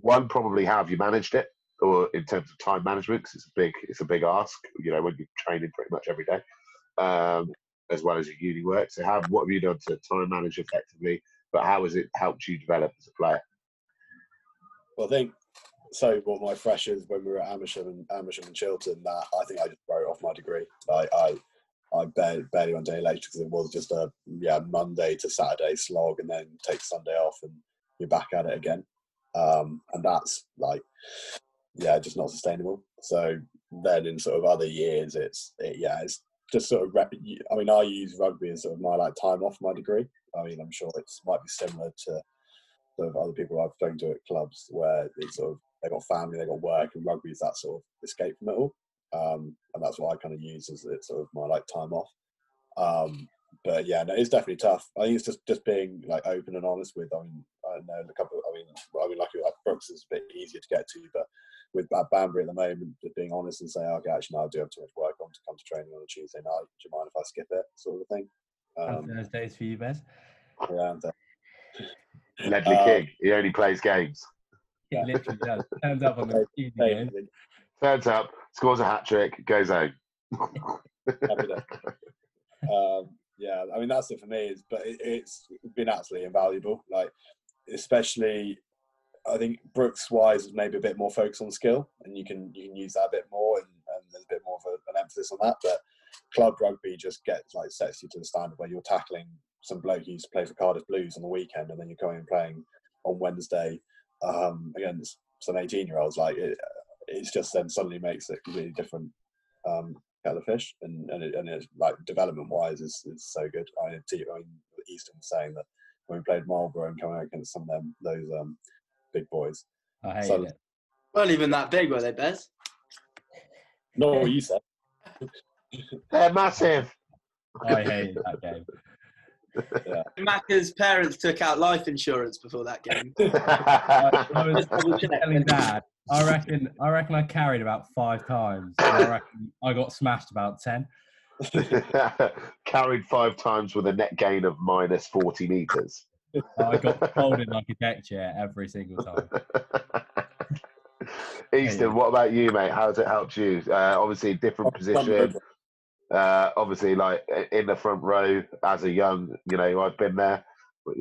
one probably how have you managed it, or in terms of time management? Because it's a big it's a big ask. You know, when you're training pretty much every day, um, as well as your uni work. So, how what have you done to time manage effectively? But how has it helped you develop as a player? Well, I think so. What my freshers when we were at Amersham and Amersham and Chiltern, that I think I just wrote off my degree. I I, I barely, barely to any lecture because it was just a yeah Monday to Saturday slog, and then take Sunday off, and you're back at it again. Um, and that's like yeah, just not sustainable. So then in sort of other years, it's it, yeah, it's just sort of. rep- I mean, I use rugby as sort of my like time off my degree. I mean, I'm sure it's might be similar to sort of other people I've spoken to at clubs where it's sort of they got family, they got work, and rugby is that sort of escape from it all. Um, and that's what I kind of use as it's sort of my like time off. Um, but yeah, no, it's definitely tough. I think it's just just being like open and honest with. I mean, I know a couple. I mean, I mean, like, like Brookes is a bit easier to get to, but with at Banbury at the moment, just being honest and saying, okay, actually, no, I do have too much work on to come to training on a Tuesday night. Do you mind if I skip it, sort of thing. and Um, Thursdays for you, Bez. yeah, and, Ledley Uh, King, he only plays games. He Yeah. literally does. Turns up on the evening hey, game. Turns up, scores a hat trick, goes home. um, yeah, I mean that's it for me. Is but it, it's been absolutely invaluable. Like especially, I think Brookes wise is maybe a bit more focused on skill, and you can you can use that a bit more, and, and there's a bit more of a, an emphasis on that. But club rugby just gets like sets you to the standard where you're tackling some bloke who used to play for Cardiff Blues on the weekend, and then you're going and playing on Wednesday um, against some 18 year olds. Like it, it's just then suddenly makes it completely different um, kettle of fish, and and, it, and it's like development wise is is so good. I, I mean, Easton saying that when we played Marlborough and coming out against some of them those um, big boys. I hate So- it. Weren't even that big, were they, Bez? Not what you said. They're massive. I hated that game. Macca's parents took out life insurance before that game. I, I was Just double check. telling Dad. I reckon. I reckon I carried about five times. I reckon I got smashed about ten. Carried five times with a net gain of minus 40 meters. I got folded like a deck chair every single time. Easton, what about you, mate? How's it helped you? Uh, obviously, different position. Uh, obviously, like in the front row as a young, you know, I've been there,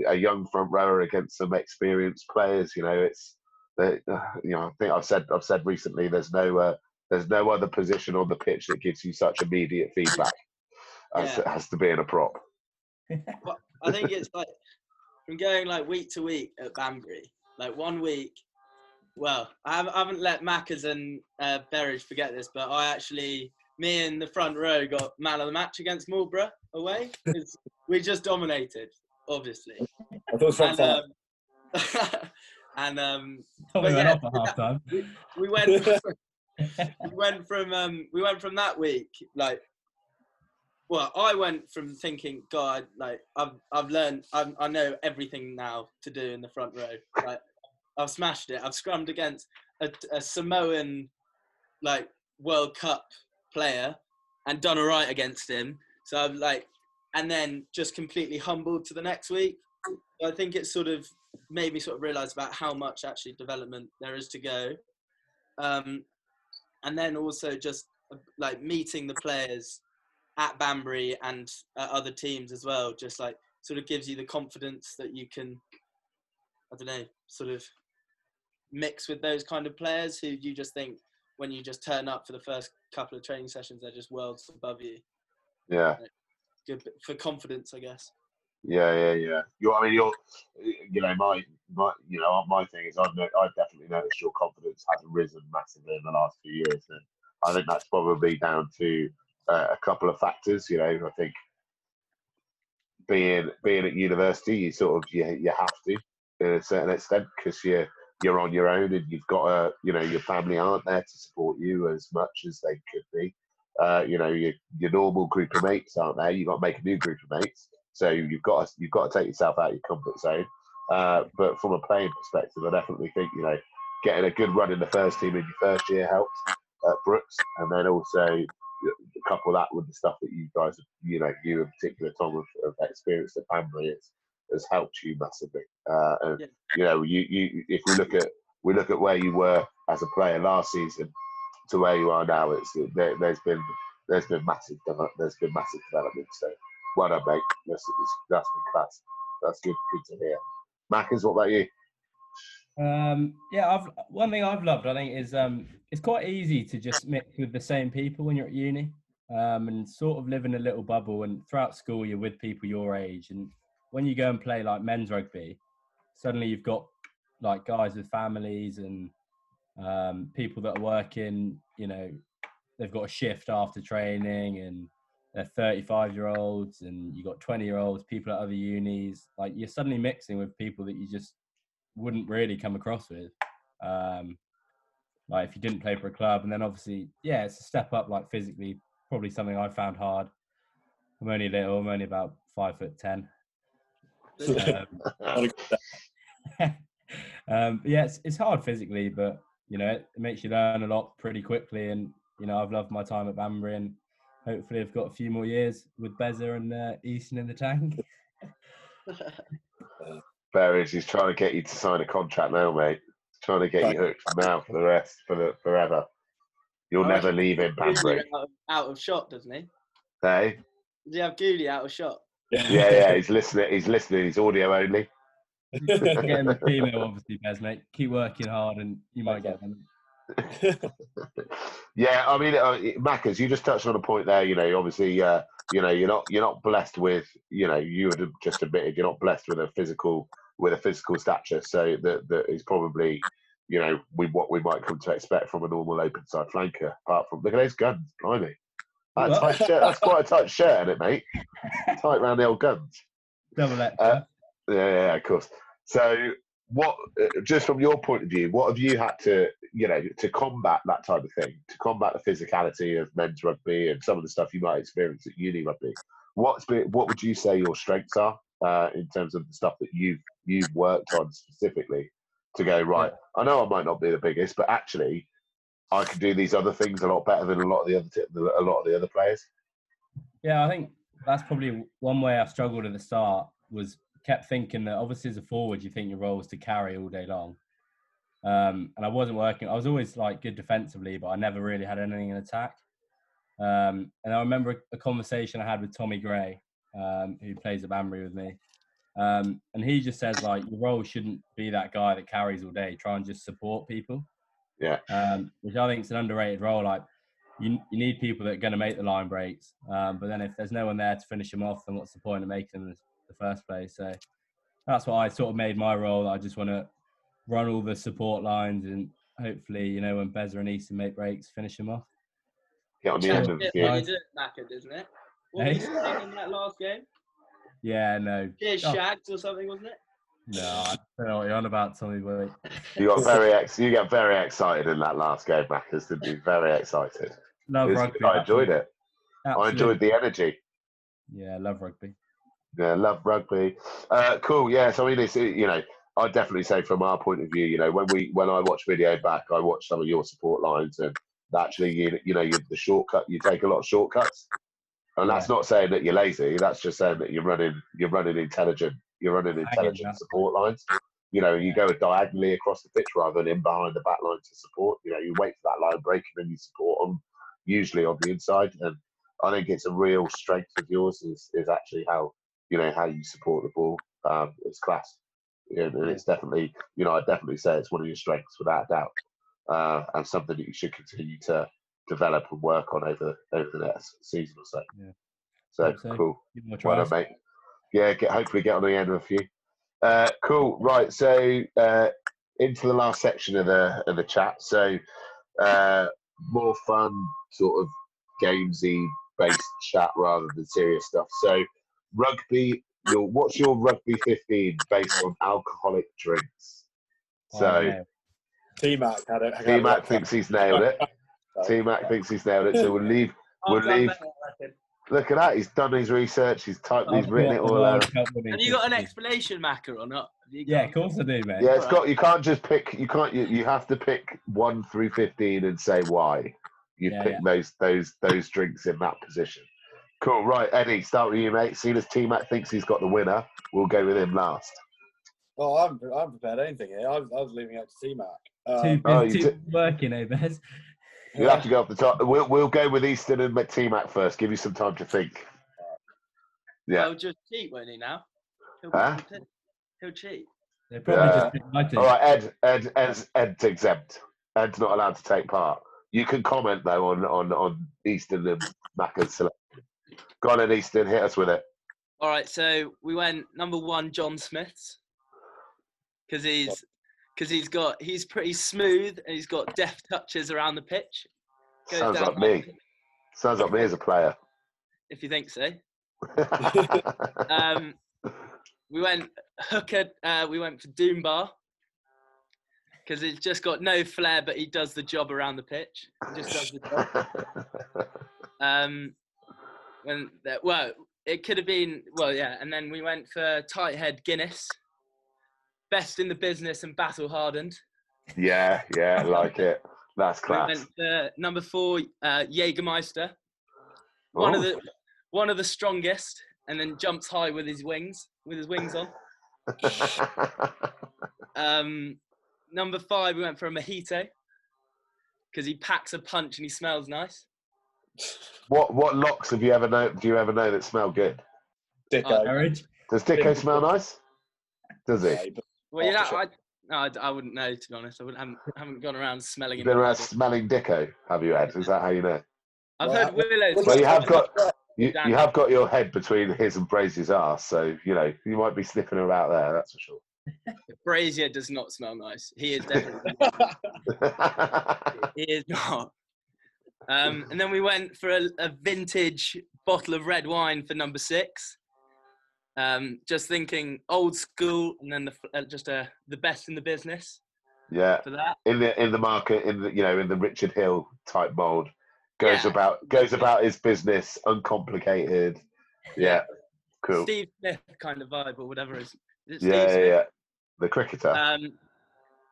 a young front rower against some experienced players. You know, it's, uh, you know, I think I've said I've said recently. There's no uh, there's no other position on the pitch that gives you such immediate feedback as, Yeah. as to being a prop. But I think it's like from going like week to week at Banbury. Like one week, well, I haven't, let Maccas and uh, Berridge forget this, but I actually, me in the front row got man of the match against Marlborough away. 'cause we just dominated, obviously. I thought it was front And, um, and um, we went yeah, off at half time. we went we went from um we went from that week like well i went from thinking god like i've i've learned i i know everything now to do in the front row. Like i've smashed it. I've scrummed against a, a samoan like world cup player and done all right against him. So i'm like and then just completely humbled to the next week. I think it's sort of made me sort of realize about how much actually development there is to go um, and then also just uh, like meeting the players at Banbury and at other teams as well, just like sort of gives you the confidence that you can, I don't know, sort of mix with those kind of players who you just think when you just turn up for the first couple of training sessions, they're just worlds above you. Yeah. Good for confidence, I guess. Yeah, yeah, yeah. You're, I mean, you're, you know, my, my, you know, my thing is, I've, I've definitely noticed your confidence has risen massively in the last few years, and I think that's probably down to uh, a couple of factors. You know, I think being being at university, you sort of you, you have to to a certain extent because you're you're on your own and you've got a, you know, your family aren't there to support you as much as they could be. Uh, you know, your your normal group of mates aren't there. You've got to make a new group of mates. So you've got to, you've got to take yourself out of your comfort zone. Uh, but from a playing perspective, I definitely think you know getting a good run in the first team in your first year helped at Brookes, and then also couple that with the stuff that you guys, have, you know, you in particular, Tom, have, have experienced at Banbury, it's has helped you massively. Uh, and Yeah. you know, you you if we look at we look at where you were as a player last season to where you are now, it's there, there's been there's been massive there's been massive development. So well done, mate. That's, that's been class. That's good. Good to hear. Mackers, what about you? Um, yeah, I've one thing I've loved, I think, is um, it's quite easy to just mix with the same people when you're at uni, um, and sort of live in a little bubble. And throughout school, you're with people your age, and when you go and play like men's rugby, suddenly you've got like guys with families and um, people that are working. You know, they've got a shift after training, and 35 year olds, and you got 20 year olds, people at other unis. Like you're suddenly mixing with people that you just wouldn't really come across with. Um, like if you didn't play for a club, and then obviously, yeah, it's a step up. Like physically, probably something I found hard. I'm only little. I'm only about five foot ten. Um, um, yeah, it's, it's hard physically, but you know, it, it makes you learn a lot pretty quickly. And you know, I've loved my time at Banbury, and hopefully, I've got a few more years with Beza and uh, Easton in the tank. Barry, he's trying to get you to sign a contract now, mate. He's trying to get you hooked now for the rest, for the forever. You'll I never reckon leave him, Usually Banbury. out, of, out of shot, doesn't he? Hey, Did you have Goody out of shot? yeah, yeah. He's listening. He's listening. He's audio only. Getting the female, obviously, Bez, mate. Keep working hard, and you might get them. yeah, I mean, uh, Maccas, you just touched on a point there. You know, obviously, uh, you know, you're not you're not blessed with, you know, you would have just admitted you're not blessed with a physical with a physical stature. So that that is probably, you know, we what we might come to expect from a normal open side flanker. Apart from look at those guns, blimey. That tight shirt, that's quite a tight shirt, isn't it, mate? Tight round the old guns. Double extra. Uh, yeah, yeah, of course. So, what, uh, just from your point of view, what have you had to, you know, to combat that type of thing, to combat the physicality of men's rugby and some of the stuff you might experience at uni rugby? What's been, what would you say your strengths are uh, in terms of the stuff that you've you've worked on specifically to go right? I know I might not be the biggest, but actually, I can do these other things a lot better than a lot of the other t- a lot of the other players. Yeah, I think that's probably one way I struggled at the start was kept thinking that obviously as a forward you think your role is to carry all day long. Um, and I wasn't working. I was always like good defensively, but I never really had anything in attack. Um, and I remember a, conversation I had with Tommy Gray, um, who plays at Banbury with me. Um, and he just says like your role shouldn't be that guy that carries all day. Try and just support people. Yeah. Um, which I think is an underrated role. Like you, you need people that are going to make the line breaks. Um, but then if there's no one there to finish them off, then what's the point of making them the first place? So that's what I sort of made my role. I just want to run all the support lines and hopefully, you know, when Bezza and Easton make breaks, finish them off. Get on the end of the Yeah, field. you did, Macca, isn't it? What were you Hey? saying in that last game? Yeah, no, Cheers, Oh. Shags or something, wasn't it? no, I don't know what you're on about, Tommy boy. You got very ex- you get very excited in that last game, Maccas, didn't you? Very excited. Love rugby. good. I enjoyed it. I enjoyed the energy. Yeah, love rugby. Yeah, love rugby. Uh, cool. Yeah. So I mean, it's you know, I'd definitely say from our point of view, you know, when we when I watch video back, I watch some of your support lines, and actually, you you know, you, the shortcut, you take a lot of shortcuts, and that's not saying that you're lazy. That's just saying that you're running you're running intelligent you're running intelligent support lines. You know, you go diagonally across the pitch rather than in behind the back line to support. You know, you wait for that line break and then you support on usually on the inside. And I think it's a real strength of yours is is actually how you know how you support the ball. Um, it's class, and it's definitely you know I definitely say it's one of your strengths without a doubt, uh, and something that you should continue to develop and work on over over the next season or so. Yeah. So so. cool. Give them a Well done, mate. Yeah, get hopefully get on the end of a few. Uh, cool. Right. So uh, into the last section of the of the chat. So uh, more fun, sort of gamesy based chat rather than serious stuff. So rugby. Your what's your rugby fifteen based on alcoholic drinks? Oh, So yeah. T Mac had it. T it Mac thinks he's nailed it. up. T Mac thinks he's nailed it. So we'll leave. We'll done leave. better, I reckon. Look at that. He's done his research. He's typed. He's I've written it got all out. Cup Have you got an explanation, Macca, or not? Yeah, of course I do, mate. Yeah, it's got. You can't just pick. You can't. You, you have to pick one through fifteen and say why. You Yeah, pick yeah. those those those drinks in that position. Cool. Right, Eddie. Start with you, mate. Seeing as T Mac thinks he's got the winner, we'll go with him last. Oh, I haven't, I haven't prepared anything here. I was, I was leaving out to T Mac. Too, Um, Oh, busy you too working, eh, Bez? You'll have to go off the top. We'll we'll go with Easton and T Mac first. Give you some time to think. Yeah. He'll just cheat, won't he, now? He'll, Huh? he'll cheat. They're probably Yeah. just excited. All right, Ed. Ed. Ed's, Ed's exempt. Ed's not allowed to take part. You can comment though on on on Easton and Macca's selection. Go on, Easton. Hit us with it. All right, so we went number one, John Smiths, because he's because he's got he's pretty smooth and he's got deft touches around the pitch. Goes Sounds like me. Sounds like me as a player. if you think so. Um, we went hooker. Uh, we went for Doombar because he's just got no flair, but he does the job around the pitch. He just does the job. Um, when that, well, it could have been well, yeah. And then we went for tight head Guinness, best in the business and battle hardened. yeah, yeah, like it. That's class We went for number four uh, Jägermeister, one of Oh, the one of the strongest, and then jumps high with his wings with his wings on. Um, number five, we went for a mojito because he packs a punch and he smells nice. What what locks have you ever know? Do you ever know that smell good? Dicko. Oh, Marriage. Does Dicko smell nice? Does he? Well, you know, I, no, I, I wouldn't know to be honest. I wouldn't, haven't, haven't gone around smelling You've been around smelling Dicko, have you, Ed? Is that how you know? I've Well, heard I- Willow's. Well, you have got you, you have got your head between his and Brazier's ass, so you know you might be sniffing about there. That's for sure. Brazier does not smell nice. He is definitely. he is not. Um, and then we went for a, a vintage bottle of red wine for number six. Um, just thinking old school, and then the, uh, just uh, the best in the business yeah, for that. in the in the market, in the you know in the Richard Hill type mold, goes Yeah. about goes about his business, uncomplicated. Yeah, cool. Steve Smith kind of vibe or whatever is. Is it Yeah, yeah, yeah. The cricketer. Um,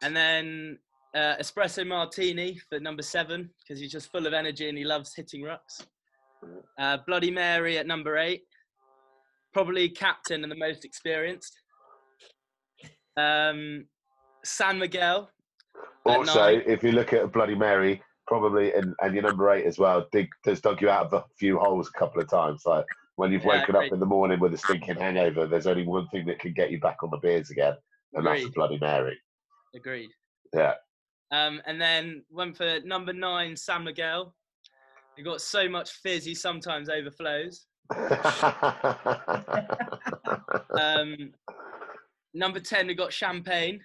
and then uh, espresso martini for number seven because he's just full of energy and he loves hitting rucks. Uh, Bloody Mary at number eight, probably captain and the most experienced. Um, San Miguel. also, if you look at Bloody Mary, probably and, and your number eight as well, dig has dug you out of a few holes a couple of times. Like when you've Yeah, woken up in the morning with a stinking hangover, there's only one thing that can get you back on the beers again, and that's a Bloody Mary. Agreed. Yeah. Um, and then went for number nine, San Miguel. He got so much fizz, he sometimes overflows. Um, number 10, we got champagne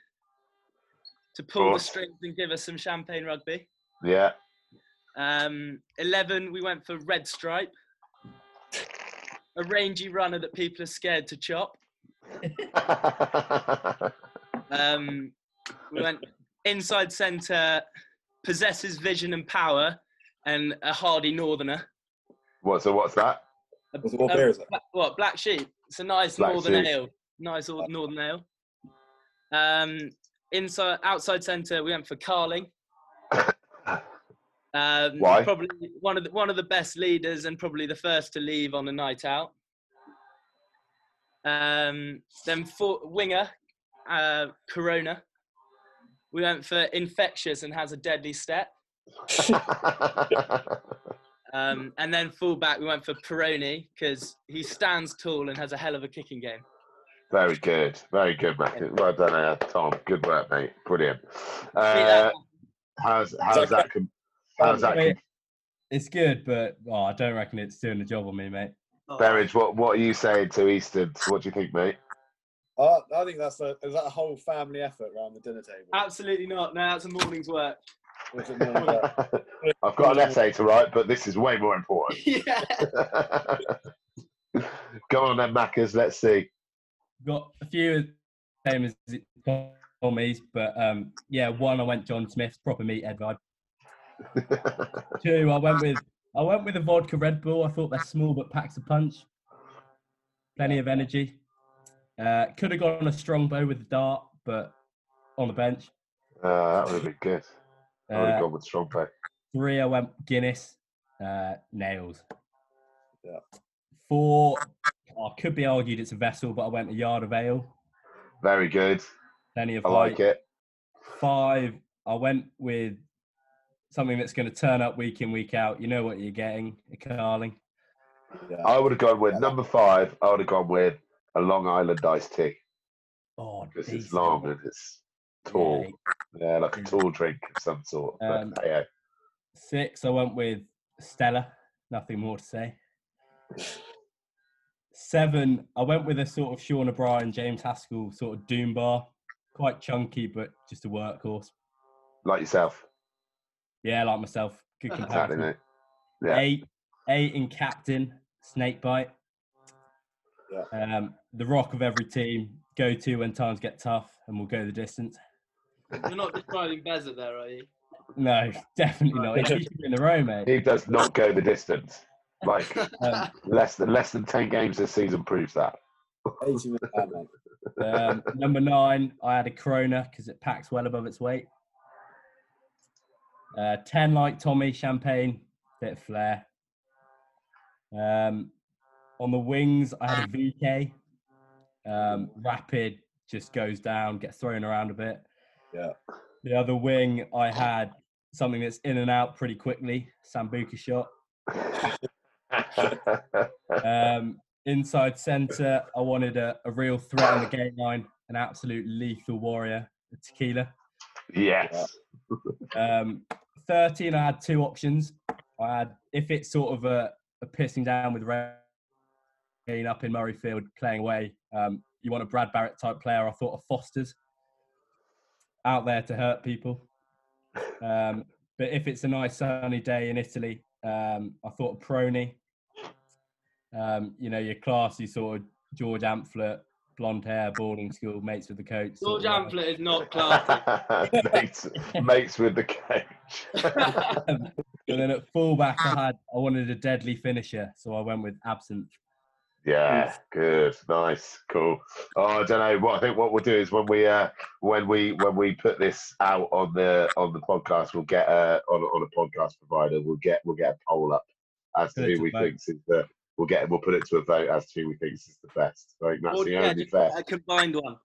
to pull the strings and give us some champagne rugby. yeah. Um, 11, we went for red stripe, a rangy runner that people are scared to chop. Um, we went inside centre, possesses vision and power, and a hardy northerner. what? So what's that? A, What's- what a beer is it? Bla- what black sheep? It's a nice Black northern Sheep. ale. Nice or- northern ale. Um, inside, outside centre, we went for Carling. Um, Why? Probably one of the one of the best leaders and probably the first to leave on a night out. Um, then for winger, uh, Corona. We went for infectious and has a deadly step. Um, and then fullback, we went for Peroni because he stands tall and has a hell of a kicking game. Very good. Very good, Matt. Well done, uh, Tom. Good work, mate. Brilliant. Uh, that? how's how's that? Com- how's that? Com- It's good, but oh, I don't reckon it's doing the job on me, mate. Berridge, what what are you saying to Easton? What do you think, mate? Uh, I think that's a is that a whole family effort around the dinner table. Absolutely not. No, that's a morning's work. Or is it more of a- I've got an essay to write, but this is way more important. yeah. Go on then, Maccas. Let's see. Got a few same as Tommy's, but um, yeah, one I went John Smith, proper meathead vibe. Two, I went with I went with a vodka Red Bull. I thought they're small but packs a punch. Plenty of energy. Uh, could have gone a Strongbow with the dart, but on the bench. Uh, that would have been good. I would have Uh, gone with strong play. three, I went Guinness. Uh, nails. Yeah. Four, oh, could be argued it's a vessel, but I went a yard of ale. Very good. Plenty of I height. like it. Five, I went with something that's going to turn up week in, week out. You know what you're getting, a Carling. yeah. I would have gone with number five. I would have gone with a Long Island iced tea Oh, because it's long and it's tall. Yeah. Yeah, like a tall drink of some sort. But, Um, yeah. Six, I went with Stella. Nothing more to say. Seven, I went with a sort of Sean O'Brien, James Haskell sort of Doom bar. Quite chunky, but just a workhorse. Like yourself. Yeah, like myself. Good Exactly, comparison. mate. Yeah. Eight, eight in captain, snake bite. Um, the rock of every team, go to when times get tough, and we'll go the distance. You're not describing Bezza there, are you? No, definitely not. It keeps you in the row, mate. He does not go the distance. Like Um, less than less than ten games this season proves that. 80 minutes down, mate. Um, number nine, I had a Corona because it packs well above its weight. Uh, 10, like Tommy, champagne, bit of flair. Um, on the wings, I had a VK. Um, rapid, just goes down, gets thrown around a bit. Yeah. The other wing, I had something that's in and out pretty quickly, Sambuca shot. Um, inside centre, I wanted a, a real threat on the game line, an absolute lethal warrior, a tequila. yes. Um, 13, I had two options. I had, if it's sort of a, a pissing down with rain up in Murrayfield playing away, um, you want a Brad Barritt type player. I thought of Foster's out there to hurt people. Um, but if it's a nice sunny day in Italy, um, I thought of Peroni. Um, you know, your classy sort of George Amphlett, blonde hair, boarding school, mates with the coach. George. Amphlett is not classy. mates, mates with the coach. and then at fullback, I had I wanted a deadly finisher, so I went with Absinthe. Yeah, good, nice, cool. Oh, I don't know. What I think what we'll do is when we uh when we when we put this out on the on the podcast, we'll get uh on a- on a podcast provider. We'll get we'll get a poll up as to who we vote. think is the. We'll get we'll put it to a vote as to who we think is the best. I think that's Or, the yeah, only just fair. a combined one.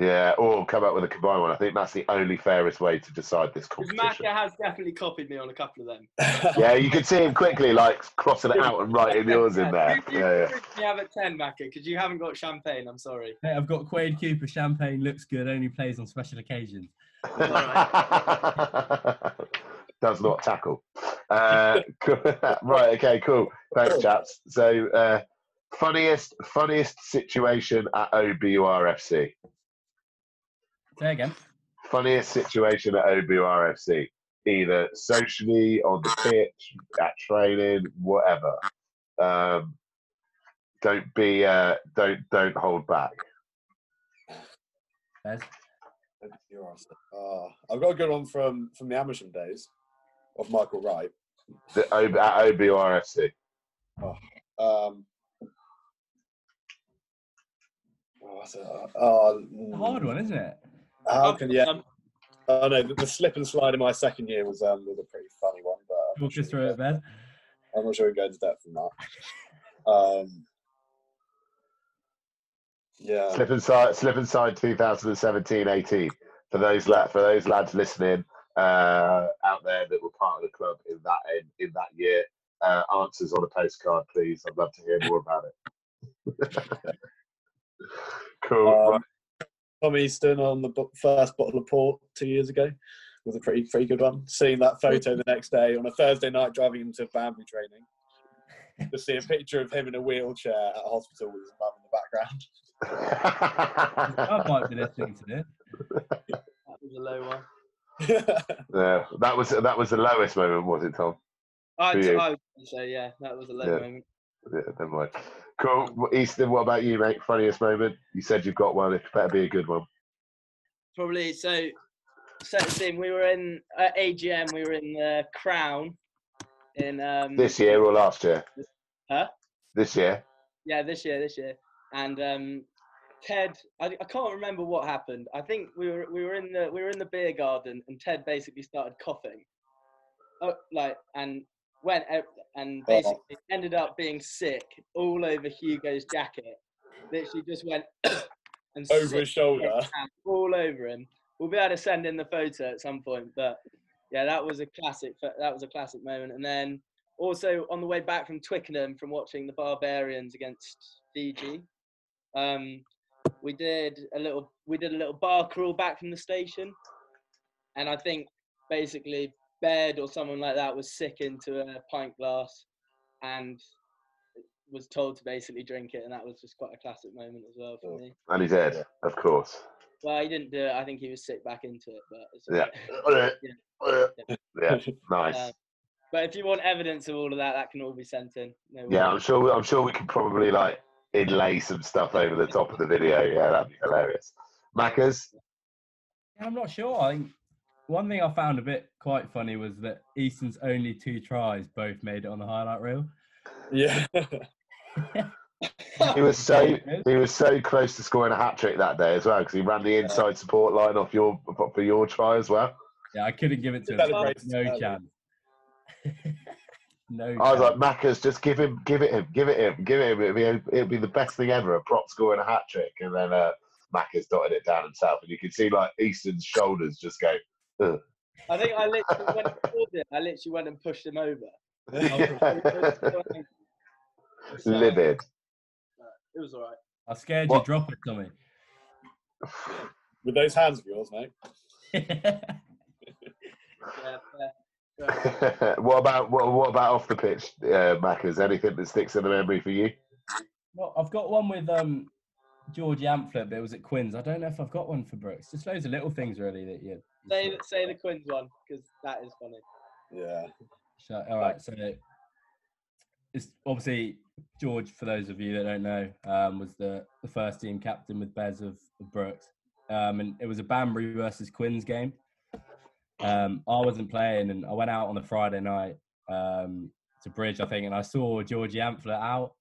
Yeah, or come up with a combined one. I think that's the only fairest way to decide this Because competition. Macca has definitely copied me on a couple of them. Yeah, you can see him quickly like crossing it out and writing yours in there. You, Yeah, yeah. who do you have at 10, Macca? Because you haven't got champagne, I'm sorry. Hey, I've got Quade Cooper. Champagne looks good. Only plays on special occasions. Does not tackle. Uh, right. Okay. Cool. Thanks, chaps. So, uh, funniest funniest situation at OBURFC. Say again. Funniest situation at OBURFC, either socially on the pitch, at training, whatever. Um, don't be. Uh, don't don't hold back. Bez. Your answer. Ah, I've got a good one from from the Amersham days of Michael Wright. The, O- at OBURFC. Um, oh, what's it? Oh, A hard one, isn't it? How can yeah? Um, Oh no, the, the slip and slide in my second year was um was a pretty funny one, but I'm not Walk sure us through it, Bez. I'm not sure we go into depth in that. Um, yeah, Slip and slide, slip and side 2017-18. For those la- for those lads listening uh, out there that were part of the club in that in, in that year, uh, answers on a postcard, please. I'd love to hear more about it. cool. Um, right. Tom Easton on the first bottle of port two years ago was a pretty pretty good one. Seeing that photo the next day on a Thursday night driving him to Banbury training, to see a picture of him in a wheelchair at a hospital with his mum in the background. that might be listening to this. that was a low one. yeah, that was that was the lowest moment, was it, Tom? I, For you. I would say, yeah, that was a low Yeah. moment. Yeah, never mind. Cool. Easton, what about you, mate? Funniest moment? You said you've got one. It better be a good one. Probably so. Set the scene. We were in at AGM. We were in the Crown. In um. This year or last year? Huh? This year. Yeah, this year, this year, and um, Ted. I, I can't remember what happened. I think we were we were in the we were in the beer garden, and Ted basically started coughing. Oh, like and went out and Oh. basically ended up being sick all over Hugo's jacket. Literally just went and Over his shoulder. all over him. We'll be able to send in the photo at some point, but yeah, that was a classic. That was a classic moment. And then also on the way back from Twickenham from watching the Barbarians against DG, um, we did a little we did a little bar crawl back from the station, and I think basically Baird or someone like that was sick into a pint glass, and was told to basically drink it, and that was just quite a classic moment as well for me. And he did, of course. Well, he didn't do it. I think he was sick back into it, but it's Yeah. alright. yeah. Nice. Uh, But if you want evidence of all of that, that can all be sent in. No Yeah, I'm worries. sure. I'm sure we can probably like inlay some stuff over the top of the video. Yeah, that'd be hilarious. Macca's. Yeah, I'm not sure. I think one thing I found a bit quite funny was that Easton's only two tries both made it on the highlight reel. yeah. He was so he was so close to scoring a hat trick that day as well because he ran the inside support line off your for your try as well. Yeah, I couldn't give it to him. Celebrated No chance. no. I was chance. like, Macca's, just give him, give it him, give it him, give it him. It'd be it'd be the best thing ever. A prop scoring a hat trick, and then uh, Macca's dotted it down himself, and you can see like Easton's shoulders just go. Ugh. I think I literally went and it. I literally went and pushed him over. Livid. It was all right. I scared What? you drop it, Tommy. With those hands of yours, mate. Yeah, fair. Fair. what about what, what about off the pitch, uh, Maccas? Anything that sticks in the memory for you? well, I've got one with um, Georgie Amphlett, but it was at Quins. I don't know if I've got one for Brookes. Just loads of little things, really. That you. You say say the Quins one because that is funny. Yeah. So, all right, so it's obviously George. For those of you that don't know, um, was the, the first team captain with Bez of, of Brookes, um, and it was a Banbury versus Quins game. Um, I wasn't playing, and I went out on a Friday night um, to Bridge, I think, and I saw Georgie Amphlett out.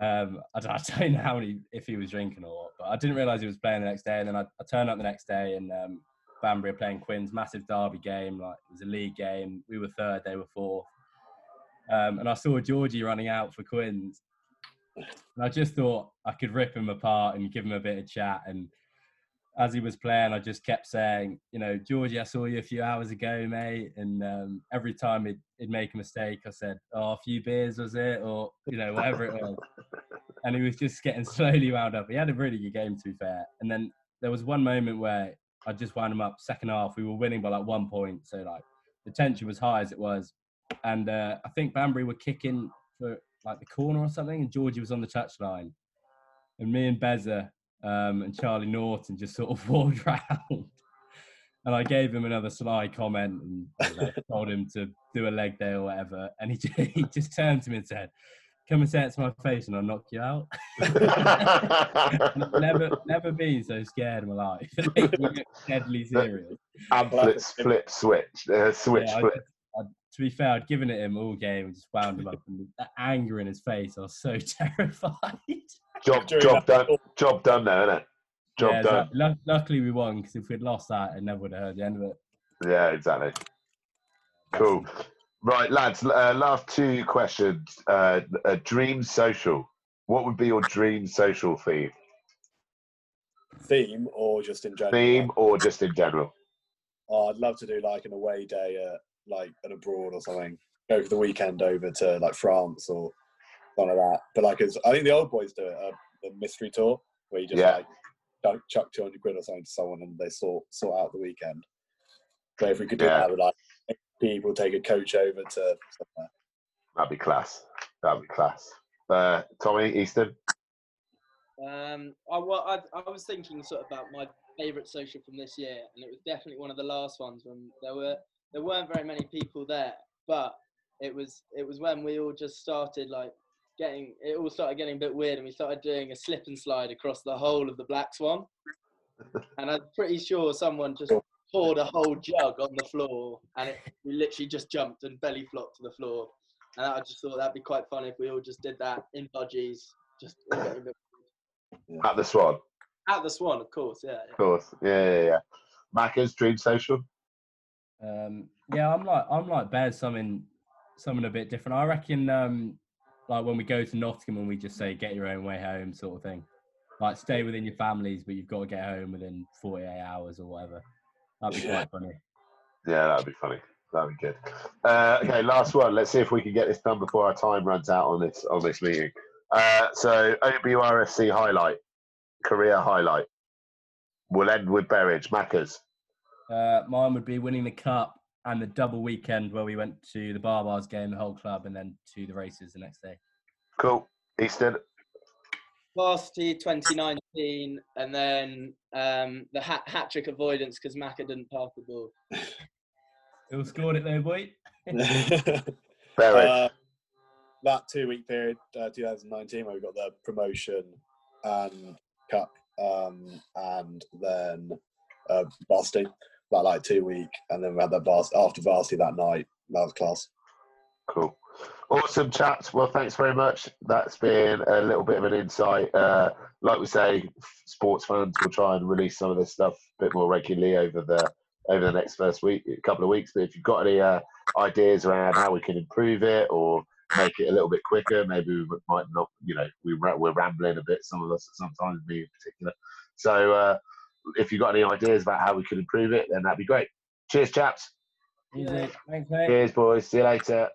Um, I, don't, I don't know how many, if he was drinking or what, but I didn't realise he was playing the next day. And then I, I turned up the next day, and um, Banbury playing Quins, massive derby game. Like it was a league game. We were third, they were fourth. Um, and I saw Georgie running out for Quins, and I just thought I could rip him apart and give him a bit of chat. And as he was playing, I just kept saying, you know, Georgie, I saw you a few hours ago, mate. And um, every time he'd, he'd make a mistake, I said, oh, a few beers was it, or you know, whatever it was. And he was just getting slowly wound up. He had a really good game, to be fair. And then there was one moment where I just wound him up. Second half, we were winning by like one point, so like the tension was high as it was. And uh, I think Banbury were kicking for like the corner or something, and Georgie was on the touchline. And me and Beza um, and Charlie Norton just sort of walked round. And I gave him another sly comment and you know, told him to do a leg day or whatever. And he, he just turned to me and said, Come and say it to my face and I'll knock you out. never, never been so scared in my life. deadly serious. Amphlett's flip switch, uh, switch Yeah, flip. just- I- to be fair, I'd given it him all game and just wound him up. And the anger in his face, I was so terrified. Job, job done. Job done now, isn't it? Job Yeah, done. lu- luckily, we won because if we'd lost that, I never would have heard the end of it. Yeah, exactly. Cool. Right, lads. Uh, last two questions. Uh, a dream social. What would be your dream social theme? Theme or just in general? Theme or just in general? Oh, I'd love to do like an away day at like an abroad or something. Go for the weekend over to like France or something like that. But like, it's, I think the old boys do it. Uh, the mystery tour where you just Yeah. like chuck, chuck two hundred quid or something to someone and they sort sort out the weekend. But if we could do Yeah. that with like people take a coach over to somewhere. That'd be class. That'd be class. Uh, Tommy Easton. Um, I, well, I, I was thinking sort of about my favourite social from this year, and it was definitely one of the last ones when there were there weren't very many people there, but it was it was when we all just started like getting it all started getting a bit weird, and we started doing a slip and slide across the whole of the Black Swan, and I'm pretty sure someone just poured a whole jug on the floor, and it, we literally just jumped and belly flopped to the floor, and I just thought that'd be quite fun if we all just did that in budgies, just a bit At the Swan. at the Swan, of course, yeah. yeah. Of course. Yeah, yeah, yeah. Macca's dream social. Um, yeah, I'm like I'm like Bears, something something a bit different. I reckon um, like when we go to Nottingham and we just say get your own way home sort of thing. Like stay within your families, but you've got to get home within 48 hours or whatever. That'd be Yeah. quite funny. Yeah, that'd be funny. That'd be good. Uh, okay, last one. Let's see if we can get this done before our time runs out on this on this meeting. Uh, so OBURFC highlight, career highlight. We'll end with Berridge. Maccas. Uh, mine would be winning the cup and the double weekend where we went to the Baa-Baas game, the whole club, and then to the races the next day. Cool. Easton. Varsity 2019, and then um, the hat, hat trick avoidance because Macca didn't pass the ball. Who scored it though, boy? Berridge. Uh, that two week period, uh, 2019, where we got the promotion and cup, um, and then uh, varsity, that like two week, and then we had that vars- after varsity that night. That was class. Cool. Awesome chat. Well, thanks very much. That's been a little bit of an insight. Uh, like we say, sports fans will try and release some of this stuff a bit more regularly over the over the next first week, a couple of weeks. But if you've got any uh, ideas around how we can improve it or make it a little bit quicker, maybe we might not. You know, we we're rambling a bit. Some of us, sometimes me in particular. So uh, if you've got any ideas about how we can improve it, then that'd be great. Cheers, chaps. Thanks, mate. Cheers, boys. See you later.